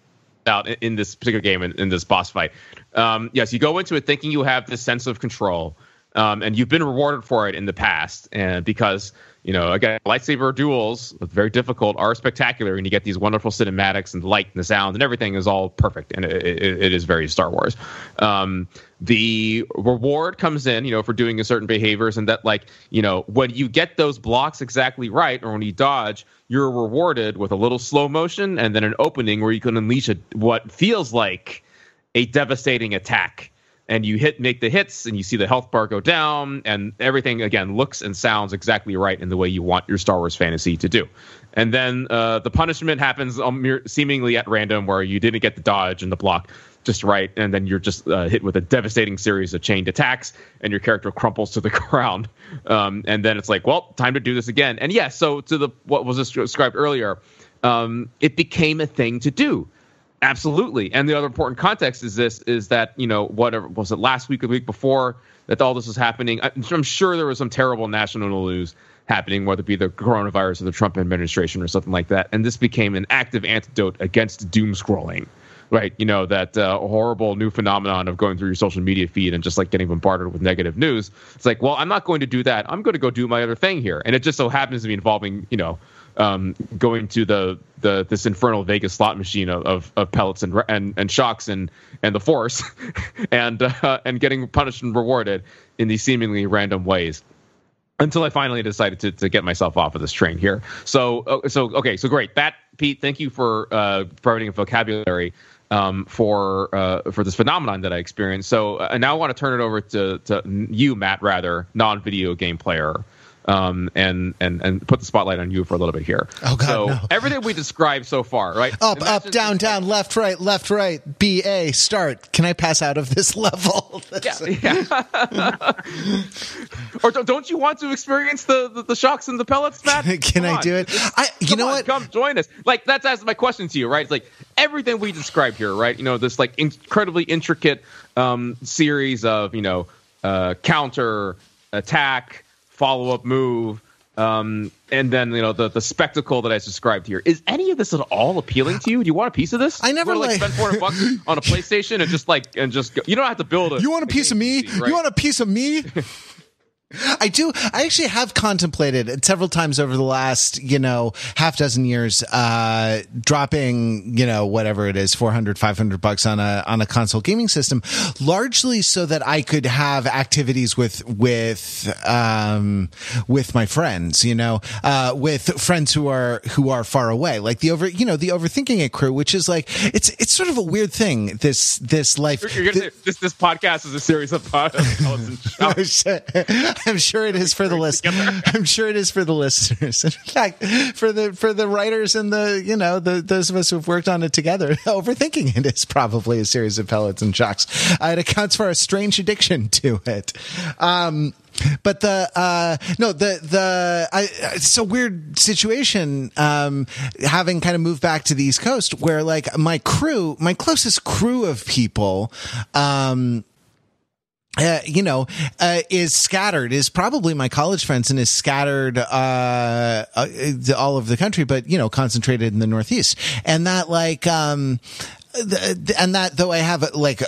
out in, in this particular game in, in this boss fight. Um, yes, you go into it thinking you have this sense of control, um, and you've been rewarded for it in the past, and because you know again lightsaber duels very difficult are spectacular and you get these wonderful cinematics and the light and the sound and everything is all perfect and it, it, it is very star wars. Um, the reward comes in you know for doing a certain behaviors and that like you know when you get those blocks exactly right or when you dodge you're rewarded with a little slow motion and then an opening where you can unleash a, what feels like a devastating attack and you hit make the hits and you see the health bar go down and everything again looks and sounds exactly right in the way you want your Star Wars fantasy to do. And then uh, the punishment happens um, seemingly at random where you didn't get the dodge and the block just right and then you're just uh, hit with a devastating series of chained attacks and your character crumples to the ground. Um, and then it's like well time to do this again. And yes so to the what was described earlier um, it became a thing to do Absolutely. And the other important context is this is that, you know, whatever was it last week or the week before that all this was happening. I'm sure there was some terrible national news happening, whether it be the coronavirus or the Trump administration or something like that. And this became an active antidote against doom scrolling. Right, you know that uh, horrible new phenomenon of going through your social media feed and just like getting bombarded with negative news. It's like, well, I'm not going to do that. I'm going to go do my other thing here, and it just so happens to be involving, you know, um, going to the the this infernal Vegas slot machine of, of, of pellets and, and and shocks and and the force, and uh, and getting punished and rewarded in these seemingly random ways. Until I finally decided to, to get myself off of this train here. So so okay, so great. That Pete, thank you for uh, providing a vocabulary um, for uh, for this phenomenon that I experienced. So uh, now I want to turn it over to to you, Matt, Wrather non video game player um, and and and put the spotlight on you for a little bit here.
Oh, God,
so
no.
everything we described so far, right?
Up,
Imagine
up, down,
like-
down, left, right, left, right. B A start. Can I pass out of this level?
Yeah, yeah. or don't, don't you want to experience the, the, the shocks and the pellets, Matt?
Can
Come
I
on.
do it? I. You
Come
know
on,
what?
Come join us. Like that's that's my question to you, right? It's like everything we described here, right? You know, this like incredibly intricate um, series of you know uh, counter, attack, follow up move, um, and then you know the the spectacle that I described here. Is any of this at all appealing to you? Do you want a piece of this?
I never
like
like-
spend four hundred bucks on a PlayStation and just like and just go, you don't have to build a.
You want a piece of me?
game, right?
You want a piece of me? I do. I actually have contemplated it several times over the last, you know, half dozen years, uh, dropping, you know, whatever it is, 400, 500 bucks on a, on a console gaming system, largely so that I could have activities with, with, um, with my friends, you know, uh, with friends who are, who are far away, like the over, you know, the overthinking it crew, which is like, it's, it's sort of a weird thing, this, this life.
You're gonna, this this podcast is a series of podcasts.
I'm sure, I'm sure it is for the list. I'm sure it is for the listeners. In fact, for the for the writers and the you know the those of us who've worked on it together, overthinking it is probably a series of pellets and shocks. Uh, it accounts for a strange addiction to it. Um, but the uh no the the I, it's a weird situation um having kind of moved back to the east coast where like my crew my closest crew of people um uh, you know, uh, is scattered, is probably my college friends and is scattered, uh, uh, all over the country, but, you know, concentrated in the Northeast. And that, like, um, and that though I have like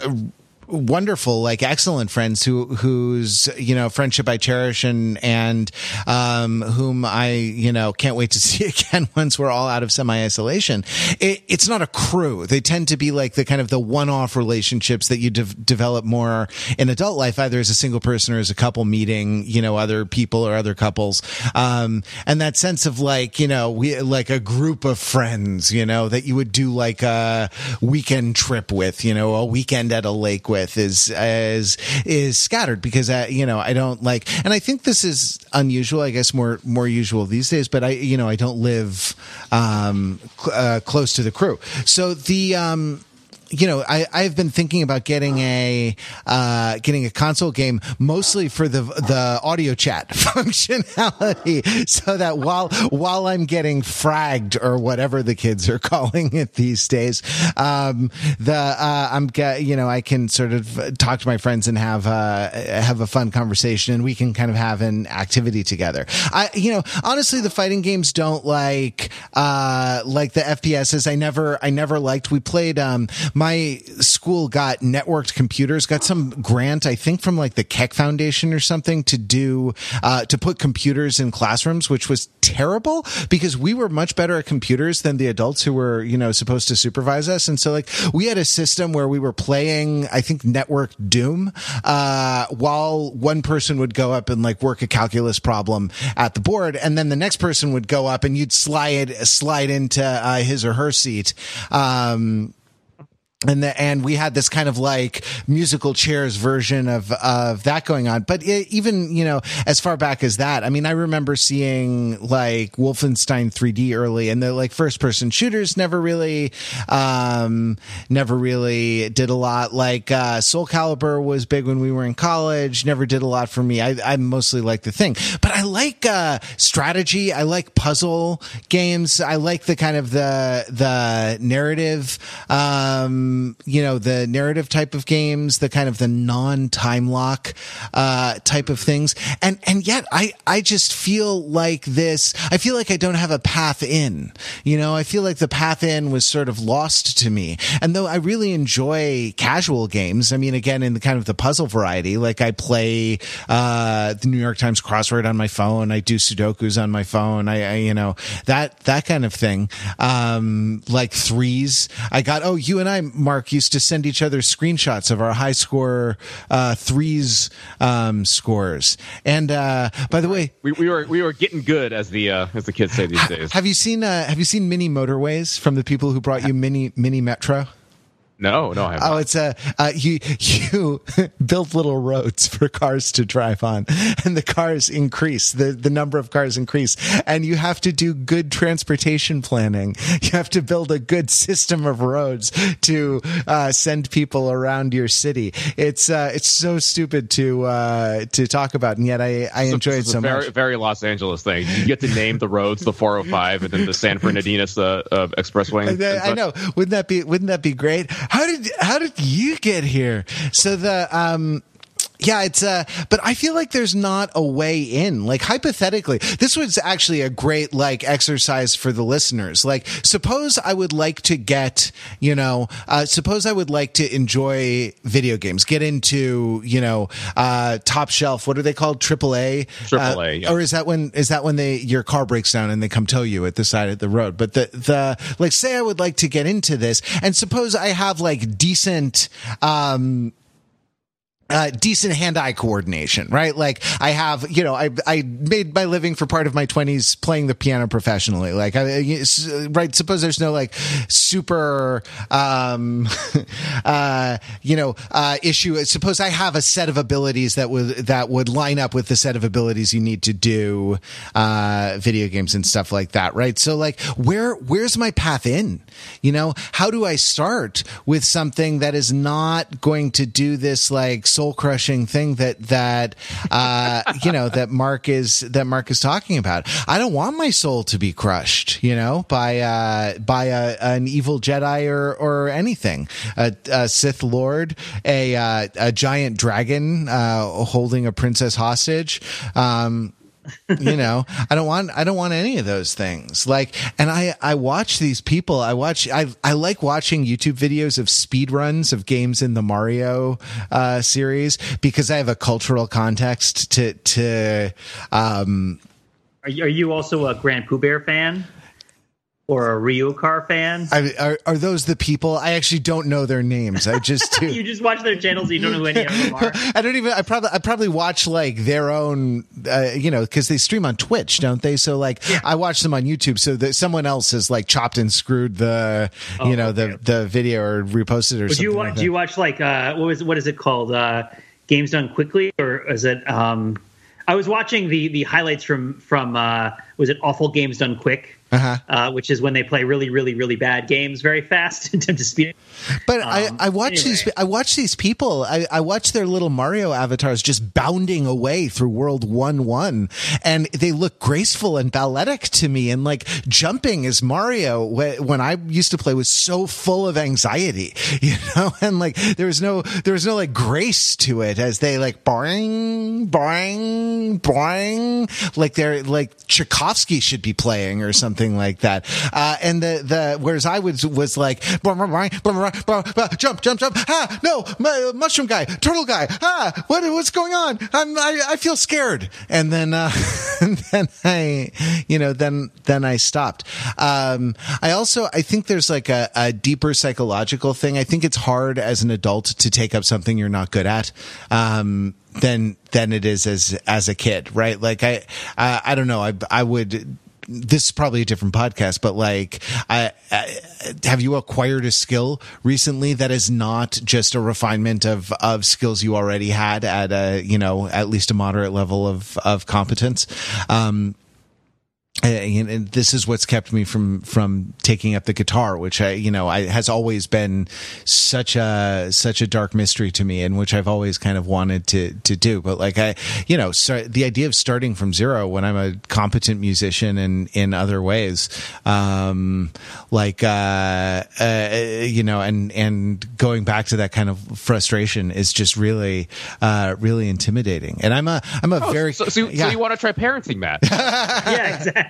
wonderful, like excellent friends who, whose, you know, friendship I cherish and, and, um, whom I, you know, can't wait to see again once we're all out of semi isolation. It, it's not a crew. They tend to be like the kind of the one off relationships that you de- develop more in adult life, either as a single person or as a couple meeting, you know, other people or other couples. Um, and that sense of like, you know, we, like a group of friends, you know, that you would do like a weekend trip with, you know, a weekend at a lake with is, is, is scattered because I, you know, I don't like, and I think this is unusual, I guess more, more usual these days, but I, you know, I don't live, um, cl- uh, close to the crew. So the, um, you know, I, I've been thinking about getting a uh, getting a console game mostly for the the audio chat functionality, so that while while I'm getting fragged or whatever the kids are calling it these days, um, the uh, I'm get you know I can sort of talk to my friends and have uh, have a fun conversation, and we can kind of have an activity together. I you know honestly, the fighting games don't like uh, like the FPSs. I never I never liked. We played um my school got networked computers, got some grant, I think from like the Keck Foundation or something to do, uh, to put computers in classrooms, which was terrible because we were much better at computers than the adults who were, you know, supposed to supervise us. And so like we had a system where we were playing, I think network Doom, uh, while one person would go up and like work a calculus problem at the board. And then the next person would go up and you'd slide, slide into, uh, his or her seat. Um, and the, and we had this kind of like musical chairs version of of that going on. But it, even you know as far back as that i mean i remember seeing like wolfenstein 3d early and the like first person shooters never really um never really did a lot. Like uh soul calibur was big when we were in college never did a lot for me. I i mostly like the thing. But i like uh strategy. I like puzzle games. I like the kind of the the narrative um you know, the narrative type of games, the kind of the non time lock, uh, type of things. And, and yet I, I just feel like this, I feel like I don't have a path in, you know, I feel like the path in was sort of lost to me. And though I really enjoy casual games, I mean, again, in the kind of the puzzle variety, like I play, uh, the New York Times crossword on my phone. I do Sudokus on my phone. I, I you know, that, that kind of thing. Um, like threes. I got, oh, you and I, Mark used to send each other screenshots of our high score uh, threes um, scores. And uh, by the way,
we, we were we were getting good as the uh, as the kids say these days.
have you seen uh, have you seen mini motorways from the people who brought you mini mini metro?
No, no, I haven't.
Oh, it's a uh, you you build little roads for cars to drive on, and the cars increase the the number of cars increase, and you have to do good transportation planning. You have to build a good system of roads to uh, send people around your city. It's uh, it's so stupid to uh, to talk about, and yet I I enjoy it so
very,
much.
very Los Angeles thing. You get to name the roads, the 405, and then the San Bernardino uh, uh, expressway. and
I, I know. Wouldn't that be Wouldn't that be great? How did How did you get here? So the um. Yeah, it's uh but I feel like there's not a way in. Like hypothetically, this was actually a great like exercise for the listeners. Like suppose I would like to get, you know, uh suppose I would like to enjoy video games, get into, you know, uh top shelf, what are they called? Triple A?
Triple A,
Uh. Or is that when is that when they your car breaks down and they come tow you at the side of the road? But the the like say I would like to get into this and suppose I have like decent um uh, decent hand-eye coordination, right? Like I have, you know, I I made my living for part of my twenties playing the piano professionally. Like, I, right? Suppose there's no like super, um, uh, you know, uh, issue. Suppose I have a set of abilities that would that would line up with the set of abilities you need to do uh, video games and stuff like that, right? So, like, where where's my path in? You know, how do I start with something that is not going to do this like soul crushing thing that that uh, you know that Mark is that Mark is talking about? I don't want my soul to be crushed, you know, by uh, by a, an evil Jedi or or anything, a, a Sith Lord, a uh, a giant dragon uh, holding a princess hostage. Um, you know i don't want i don't want any of those things. Like and i i watch these people i watch i i like watching youtube videos of speed runs of games in the mario uh series because i have a cultural context to to um
Are you, are you also a GrandPOOBear fan or a Ryukahr fan?
I, are, are those the people i actually don't know their names i just do
you just watch their channels, you don't know who any of them are.
I don't even. I probably. I probably watch like their own. Uh, you know, because they stream on Twitch, don't they? So like, I watch them on YouTube. So that someone else has like chopped and screwed the, you know,
okay.
the the video or reposted or
Do
something.
you
like
watch? Do you watch like uh, what was what is it called? Uh, Games done quickly, or is it? Um, I was watching the the highlights from from uh, was it awful games done quick,
Uh-huh.
uh, which is when they play really really really bad games very fast to speed.
But I,
Um,
I watch
anyway.
these I watch these people I, I watch their little Mario avatars just bounding away through World One One, and they look graceful and balletic to me, and like jumping as Mario when I used to play was so full of anxiety, you know, and like there was no there was no like grace to it as they like boing boing boing like they're like Should be playing or something like that, uh, and the the whereas I was was like jump jump jump. Ah no mu- mushroom guy turtle guy. Ah what what's going on? I'm I, I feel scared. And then uh, and then I you know then then I stopped. Um I also I think there's like a, a deeper psychological thing. I think it's hard as an adult to take up something you're not good at. Um than than it is as as a kid right like I I, I don't know I I would this is probably a different podcast, but like, I, I, have you acquired a skill recently that is not just a refinement of of skills you already had at a you know at least a moderate level of of competence? Um, and and this is what's kept me from from taking up the guitar which i you know i has always been such a such a dark mystery to me and which i've always kind of wanted to to do but like i you know start, the idea of starting from zero when i'm a competent musician and in other ways um like uh, uh you know and and going back to that kind of frustration is just really uh really intimidating and i'm a i'm a very
So, so,
yeah.
so you want to try parenting, Matt?
yeah, exactly.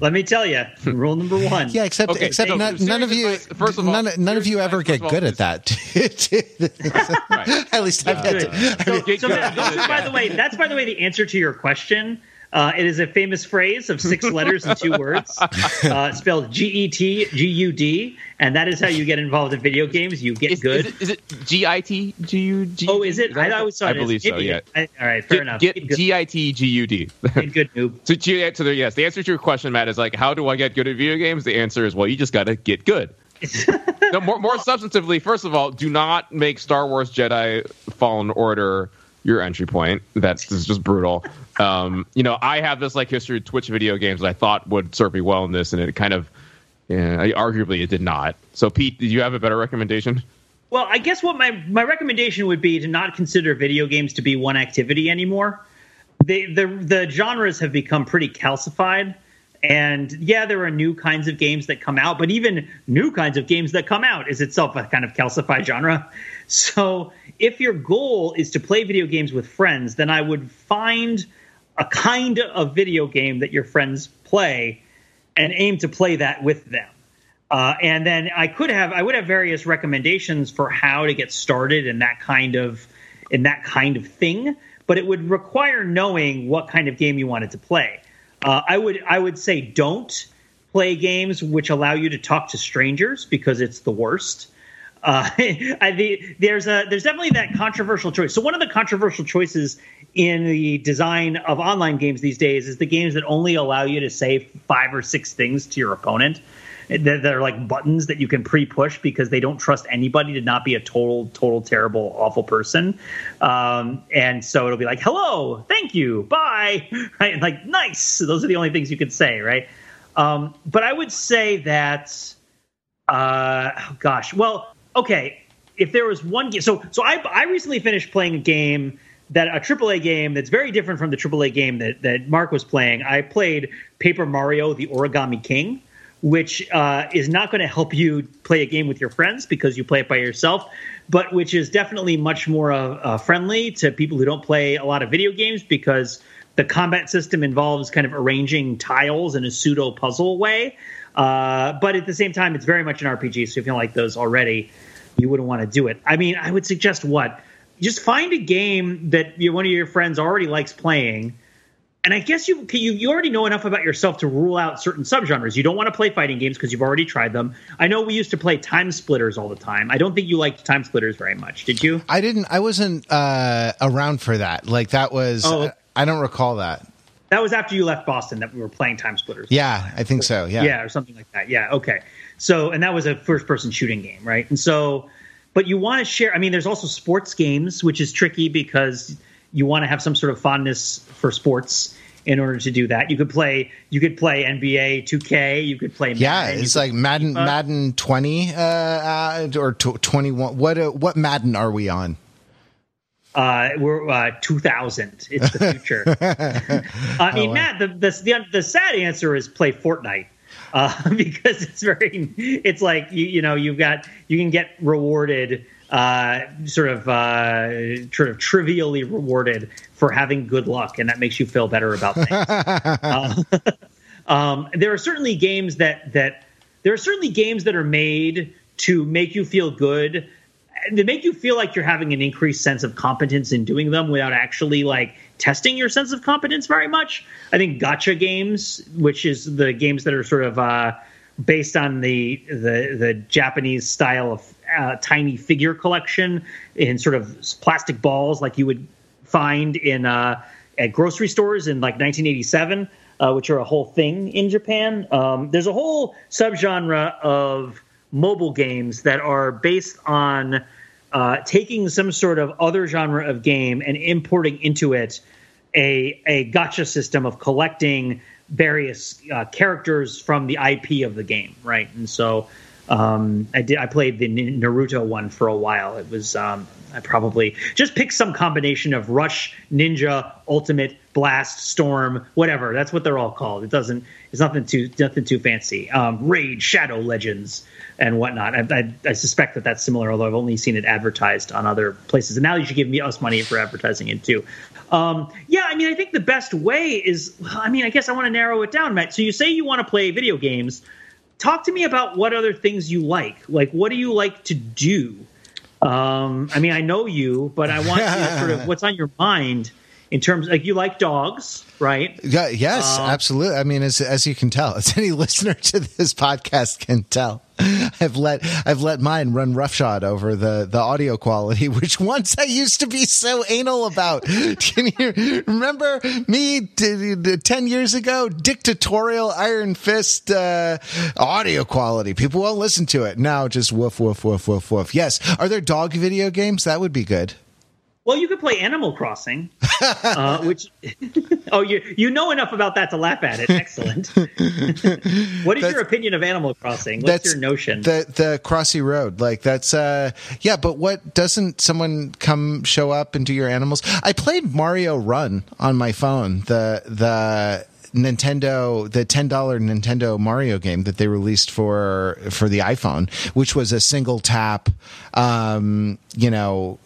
Let me tell you, rule number one.
Yeah, except
Okay,
except
so
none, none of you
advice- first of all,
none, none of you ever
first
get
all,
good at that. At least I've had to.
So,
Get
so
good.
Matt, those are, by the way, that's by the way the answer to your question. Uh, it is a famous phrase of six letters and two words, uh, spelled G E T G U D, and that is how you get involved in video games. You get
Is,
good.
is it G I T G U G?
oh, is it?
that
I always thought
I
it is.
believe so. Yeah.
I- all right, fair enough.
Get
Get
G I T G U D.
good noob.
So, G- to the yes, the answer to your question, Matt, is like, how do I get good at video games? The answer is, well, you just got to get good. no, more more substantively. First of all, do not make Star Wars Jedi Fallen Order your entry point. That's just brutal. Um, you know, I have this like history of Twitch video games that I thought would serve me well in this, and it kind of, yeah, arguably, it did not. So, Pete, did you have a better recommendation?
Well, I guess what my my recommendation would be to not consider video games to be one activity anymore. The the the genres have become pretty calcified. And yeah, there are new kinds of games that come out, but even new kinds of games that come out is itself a kind of calcified genre. So if your goal is to play video games with friends, then I would find a kind of video game that your friends play and aim to play that with them. Uh, and then I could have I would have various recommendations for how to get started in that kind of in that kind of thing, but it would require knowing what kind of game you wanted to play. Uh, I would I would say don't play games which allow you to talk to strangers because it's the worst. Uh, the, there's a there's definitely that controversial choice. So one of the controversial choices in the design of online games these days is the games that only allow you to say five or six things to your opponent. That are like buttons that you can pre-push because they don't trust anybody to not be a total, total, terrible, awful person. Um, and so it'll be like, "Hello, thank you, bye," right? And like, nice. Those are the only things you can say, right? Um, but I would say that, uh, oh gosh, well, okay, if there was one game, so so I I recently finished playing a game that a AAA game that's very different from the AAA game that that Mark was playing. I played Paper Mario: The Origami King, which uh, is not going to help you play a game with your friends because you play it by yourself, but which is definitely much more uh, uh, friendly to people who don't play a lot of video games because the combat system involves kind of arranging tiles in a pseudo puzzle way. Uh, but at the same time, it's very much an RPG. So if you like those already, you wouldn't want to do it. I mean, I would suggest what? Just find a game that you, one of your friends already likes playing. And I guess you, you you already know enough about yourself to rule out certain subgenres. You don't want to play fighting games because you've already tried them. I know we used to play time splitters all the time. I don't think you liked time splitters very much. Did you?
I didn't. I wasn't uh, around for that. Like that was. Oh. I don't recall that.
That was after you left Boston that we were playing time splitters.
Yeah, I think so. Yeah.
Yeah, or something like that. Yeah. Okay. So, and that was a first person shooting game, right? And so, but you want to share. I mean, there's also sports games, which is tricky because you want to have some sort of fondness for sports in order to do that. You could play you could play NBA 2K, you could play Madden,
Yeah, it's like Madden Madden 20 uh, uh, or 21 what uh, what Madden are we on?
Uh, we're uh, 2000. It's the future. I mean, oh, wow. Matt, the, the, the the sad answer is play Fortnite. Uh, because it's very, it's like you, you know, you've got you can get rewarded, uh, sort of, uh, sort of trivially rewarded for having good luck, and that makes you feel better about things. uh, um, there are certainly games that that there are certainly games that are made to make you feel good they make you feel like you're having an increased sense of competence in doing them without actually like testing your sense of competence very much. I think gacha games, which is the games that are sort of uh, based on the the the Japanese style of uh, tiny figure collection in sort of plastic balls, like you would find in uh, at grocery stores in like 1987, uh, which are a whole thing in Japan. Um, there's a whole subgenre of mobile games that are based on uh, taking some sort of other genre of game and importing into it a a gacha system of collecting various uh, characters from the IP of the game, right? And so um, I did. I played the Naruto one for a while. It was um, I probably just picked some combination of Rush, Ninja, Ultimate, Blast, Storm, whatever. That's what they're all called. It doesn't. It's nothing too nothing too fancy. Um, Raid, Shadow Legends, and whatnot. I, I, I, suspect that that's similar, although I've only seen it advertised on other places. And now you should give me us money for advertising it too. Um, yeah, I mean, I think the best way is. I mean, I guess I want to narrow it down, Matt. So you say you want to play video games talk to me about what other things you like. Like, what do you like to do? Um, I mean, I know you, but I want you to sort of what's on your mind in terms like you like dogs, right?
Yeah, yes, uh, absolutely. I mean, as as you can tell, as any listener to this podcast can tell, I've let I've let mine run roughshod over the the audio quality, which once I used to be so anal about. Can you remember me t- t- ten years ago? Dictatorial Iron Fist uh, audio quality. People won't listen to it now. Just woof woof woof woof woof. Yes, are there dog video games? That would be good.
Well, you could play Animal Crossing, uh, which oh, you you know enough about that to laugh at it. Excellent. what is that's, your opinion of Animal Crossing? What's your notion?
The the Crossy Road, like that's uh yeah, but what doesn't someone come show up and do your animals? I played Mario Run on my phone. The the Nintendo, the ten dollar Nintendo Mario game that they released for for the iPhone, which was a single tap, um, you know,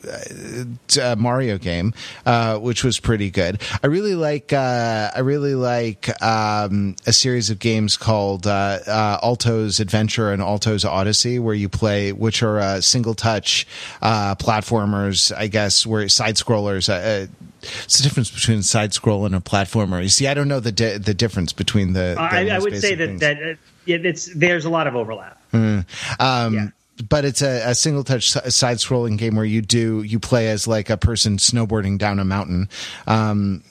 uh, Mario game, uh, which was pretty good. I really like uh, I really like um, a series of games called uh, uh, Alto's Adventure and Alto's Odyssey, where you play, which are uh, single touch platformers, I guess, where side scrollers it's the difference between side scroll and a platformer. You see, I don't know the di- the difference between the. the
I, I, would say that things. that uh, it's there's a lot of overlap.
Mm. Um, yeah but it's a, a single touch side scrolling game where you do you play as like a person snowboarding down a mountain um,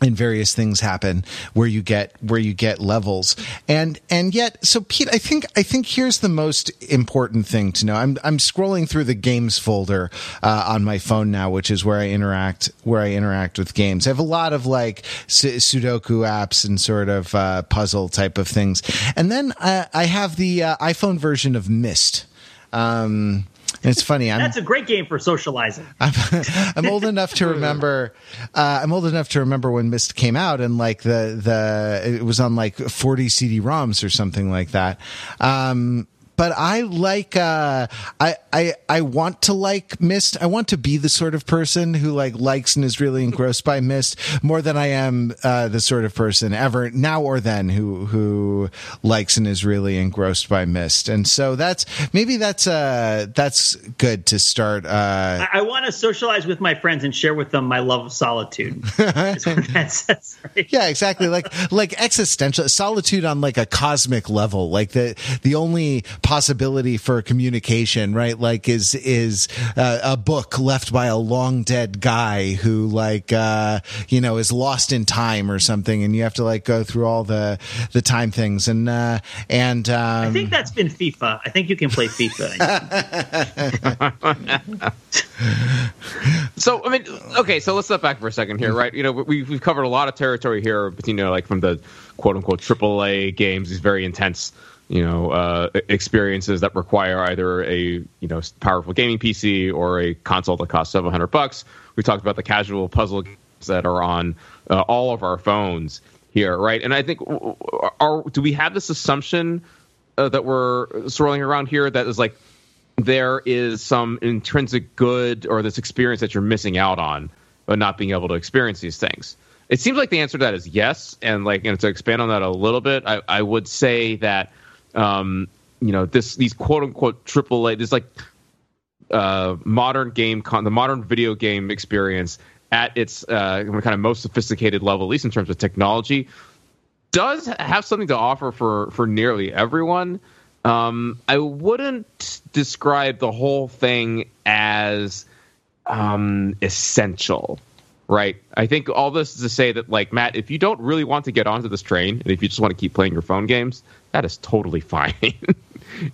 and various things happen where you get where you get levels. And and yet so pete i think i think here's the most important thing to know. I'm i'm scrolling through the games folder uh, on my phone now which is where i interact where i interact with games. I have a lot of like sudoku apps and sort of uh, puzzle type of things. And then uh, i have the uh, iphone version of Myst. Um, it's funny. I'm,
That's a great game for socializing.
I'm, I'm old enough to remember. Uh, I'm old enough to remember when Myst came out, and like the the it was on like 40 CD-ROMs or something like that. Um, but I like uh, I I I want to like Myst. I want to be the sort of person who like likes and is really engrossed by Myst more than I am uh, the sort of person ever now or then who who likes and is really engrossed by Myst. And so that's maybe that's uh that's good to start. Uh,
I, I want to socialize with my friends and share with them my love of solitude.
says, right? Yeah, exactly. Like like existential solitude on like a cosmic level. Like the the only possibility for communication, right? Like is is uh, a book left by a long dead guy who like uh, you know is lost in time or something, and you have to like go through all the the time things and uh, and um,
I think that's been FIFA. I think you can play FIFA.
so I mean, okay, so let's step back for a second here, right? You know, we've we've covered a lot of territory here, but you know, like from the quote unquote AAA games, these very intense you know uh, experiences that require either a you know powerful gaming PC or a console that costs seven hundred bucks. We talked about the casual puzzle games that are on uh, all of our phones here, right? And I think are do we have this assumption uh, that we're swirling around here that is like there is some intrinsic good or this experience that you're missing out on by not being able to experience these things? It seems like the answer to that is yes, and like and to expand on that a little bit, I, I would say that um, you know this these quote unquote triple A this like uh, modern game con- the modern video game experience at its uh, kind of most sophisticated level, at least in terms of technology, does have something to offer for for nearly everyone. Um, I wouldn't describe the whole thing as um, essential, right? I think all this is to say that, like Matt, if you don't really want to get onto this train, and if you just want to keep playing your phone games, that is totally fine.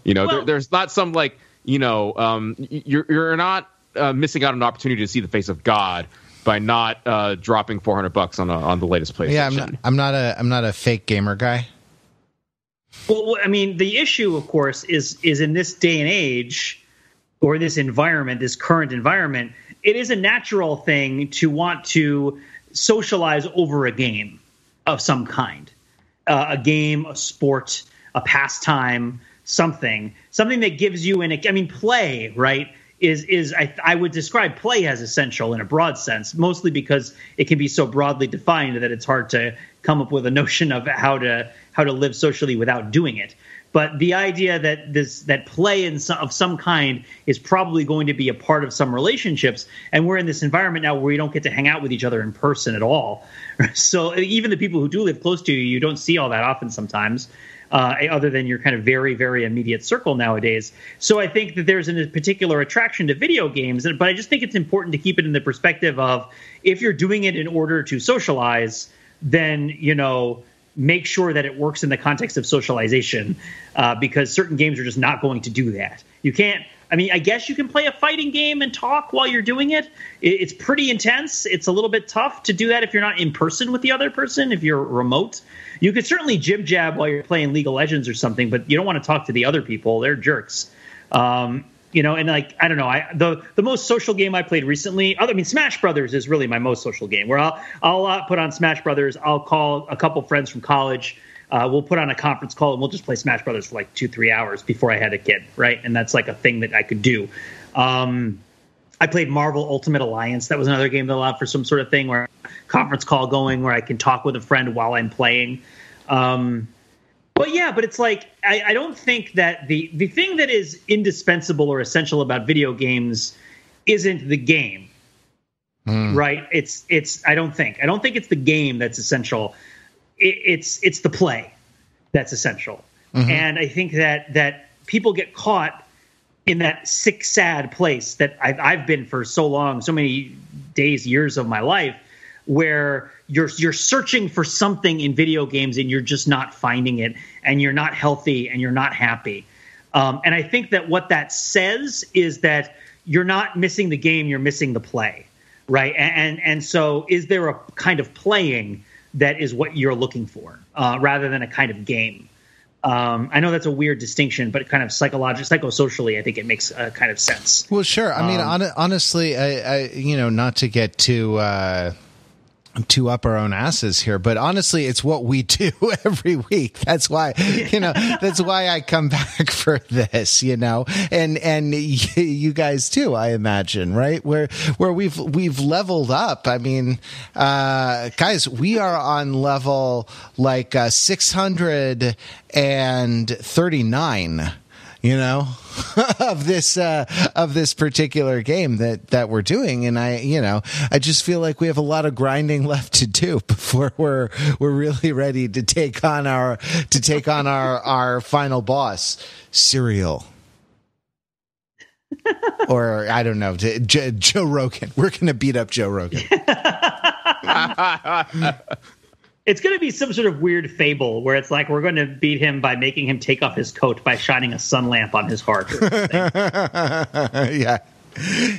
you know, well, there, there's not some like you know, um, you're you're not uh, missing out on an opportunity to see the face of God by not uh, dropping 400 bucks on a, on the latest PlayStation.
Yeah, I'm not, I'm not a I'm not a fake gamer guy.
Well, I mean, the issue, of course, is is in this day and age, or this environment, this current environment, it is a natural thing to want to socialize over a game of some kind uh, a game, a sport, a pastime, something, something that gives you an. I mean, play right is is I, I would describe play as essential in a broad sense, mostly because it can be so broadly defined that it's hard to come up with a notion of how to how to live socially without doing it. But the idea that this that play in some, of some kind is probably going to be a part of some relationships, and we're in this environment now where we don't get to hang out with each other in person at all. So even the people who do live close to you, you don't see all that often sometimes uh, other than your kind of very, very immediate circle nowadays. So I think that there's a particular attraction to video games, but I just think it's important to keep it in the perspective of if you're doing it in order to socialize, then you know make sure that it works in the context of socialization uh, because certain games are just not going to do that. You can't I mean, I guess you can play a fighting game and talk while you're doing it. It's pretty intense. It's a little bit tough to do that if you're not in person with the other person, if you're remote. You could certainly jib jab while you're playing League of Legends or something, but you don't want to talk to the other people. They're jerks. Um, you know, and like I don't know, I the the most social game I played recently. I mean, Smash Brothers is really my most social game. Where I'll I'll uh, put on Smash Brothers. I'll call a couple friends from college. Uh, we'll put on a conference call and we'll just play Smash Brothers for like two three hours before I had a kid, right? And that's like a thing that I could do. Um, I played Marvel Ultimate Alliance. That was another game that allowed for some sort of thing where conference call going where I can talk with a friend while I'm playing. Um, but yeah, but it's like I, I, don't think that the the thing that is indispensable or essential about video games isn't the game, mm. right? It's it's I don't think I don't think it's the game that's essential. It, it's it's the play that's essential, mm-hmm. and I think that that people get caught in that sick, sad place that I've, I've been for so long, so many days, years of my life, where you're you're searching for something in video games and you're just not finding it, and you're not healthy and you're not happy. Um, and I think that what that says is that you're not missing the game, you're missing the play, right? And and, and so, is there a kind of playing that is what you're looking for, uh, rather than a kind of game? Um, I know that's a weird distinction, but kind of psychologically, psychosocially, I think it makes uh, kind of sense.
Well, sure. I mean, um, on, honestly, I, I, you know, not to get too. Uh too up our own asses here, but honestly, it's what we do every week. That's why, you know, that's why I come back for this, you know, and, and you guys too, I imagine, right? Where, where we've, we've leveled up. I mean, uh, guys, we are on level like, uh, 639 you know, of this uh, of this particular game that that we're doing, and I, you know, I just feel like we have a lot of grinding left to do before we're we're really ready to take on our to take on our our final boss, Cereal. or I don't know, Joe Rogan. We're gonna beat up Joe Rogan.
It's going to be some sort of weird fable where it's like we're going to beat him by making him take off his coat by shining a sun lamp on his heart.
yeah.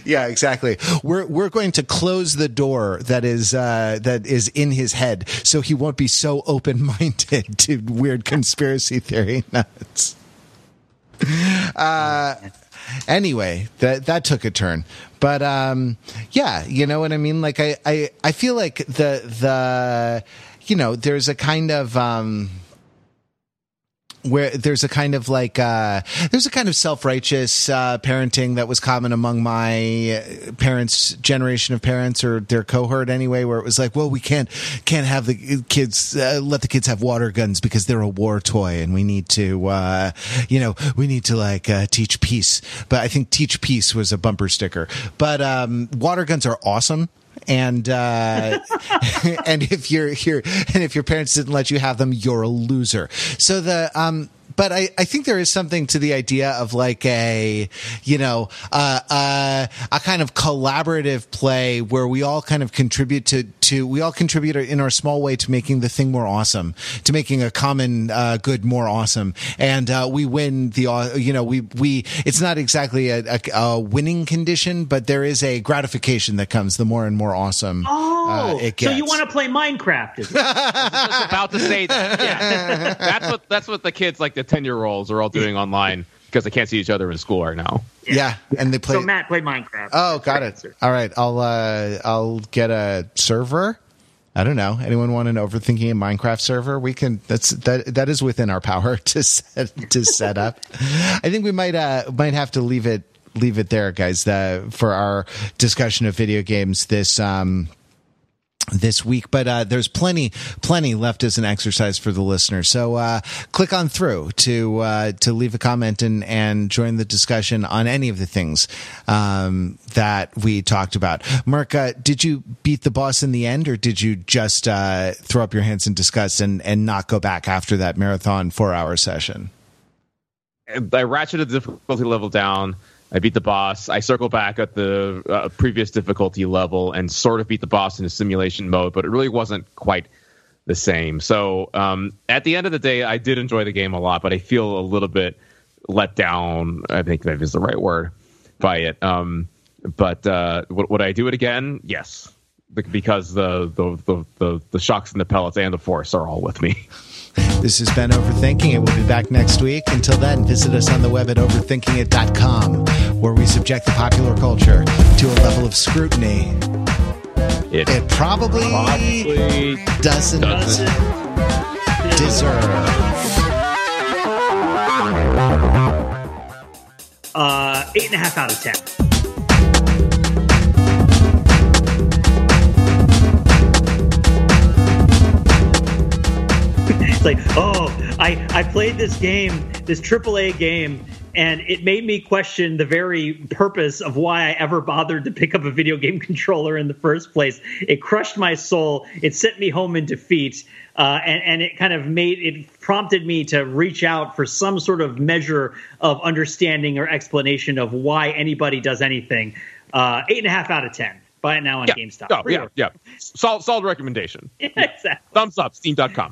Yeah, exactly. We're we're going to close the door that is uh, that is in his head, so he won't be so open minded to weird conspiracy theory nuts. Uh, anyway, that that took a turn, but um, yeah, you know what I mean. Like I I I feel like the the you know, there's a kind of, um, where there's a kind of like uh, there's a kind of self-righteous uh, parenting that was common among my parents generation of parents or their cohort anyway where it was like well we can't can't have the kids uh, let the kids have water guns because they're a war toy and we need to uh, you know we need to like uh, teach peace. But i think teach peace was a bumper sticker. But um, water guns are awesome and uh, and if you're here and if your parents didn't let you have them, you're a loser. So the um but I, I think there is something to the idea of like a, you know, uh, uh, a kind of collaborative play where we all kind of contribute to, to, we all contribute in our small way to making the thing more awesome, to making a common, uh, good more awesome. And, uh, we win the, uh, you know, we, we, it's not exactly a, a, a, winning condition, but there is a gratification that comes the more and more awesome. Uh,
oh, it gets. so you want to play Minecraft?
I was about to say that. Yeah. that's what, that's what the kids like to 10 year olds are all doing online because they can't see each other in school right now.
Yeah, yeah. and they play.
So Matt play Minecraft.
Oh, got it. Answer. All right, I'll uh, I'll get a server. I don't know. Anyone want an overthinking a Minecraft server? We can. That's that. That is within our power to set to set up. I think we might uh might have to leave it leave it there, guys. The, for our discussion of video games this um, this week, but uh, there's plenty, plenty left as an exercise for the listener. So uh, click on through to uh, to leave a comment and and join the discussion on any of the things um, that we talked about. Mark, uh, did you beat the boss in the end, or did you just uh, throw up your hands in disgust and and not go back after that marathon four hour session?
I ratcheted the difficulty level down. I beat the boss. I circle back at the uh, previous difficulty level and sort of beat the boss in a simulation mode, but it really wasn't quite the same. So um, at the end of the day, I did enjoy the game a lot, but I feel a little bit let down. I think that is the right word by it. Um, but uh, would, would I do it again? Yes, because the the, the the the shocks and the pellets and the force are all with me.
This has been Overthinking It. We'll be back next week. Until then, visit us on the web at overthinkingit.com, where we subject the popular culture to a level of scrutiny
It,
it probably,
probably
doesn't,
doesn't.
deserve.
Uh, eight and a half out of ten. Like, oh, I, I played this game, this AAA game, and it made me question the very purpose of why I ever bothered to pick up a video game controller in the first place. It crushed my soul. It sent me home in defeat. Uh, and, and it kind of made it prompted me to reach out for some sort of measure of understanding or explanation of why anybody does anything. Uh, eight and a half out of ten. Buy it now on
Yeah.
GameStop.
Oh, yeah, yeah. Solid, solid recommendation.
exactly.
Thumbs up, steam.com.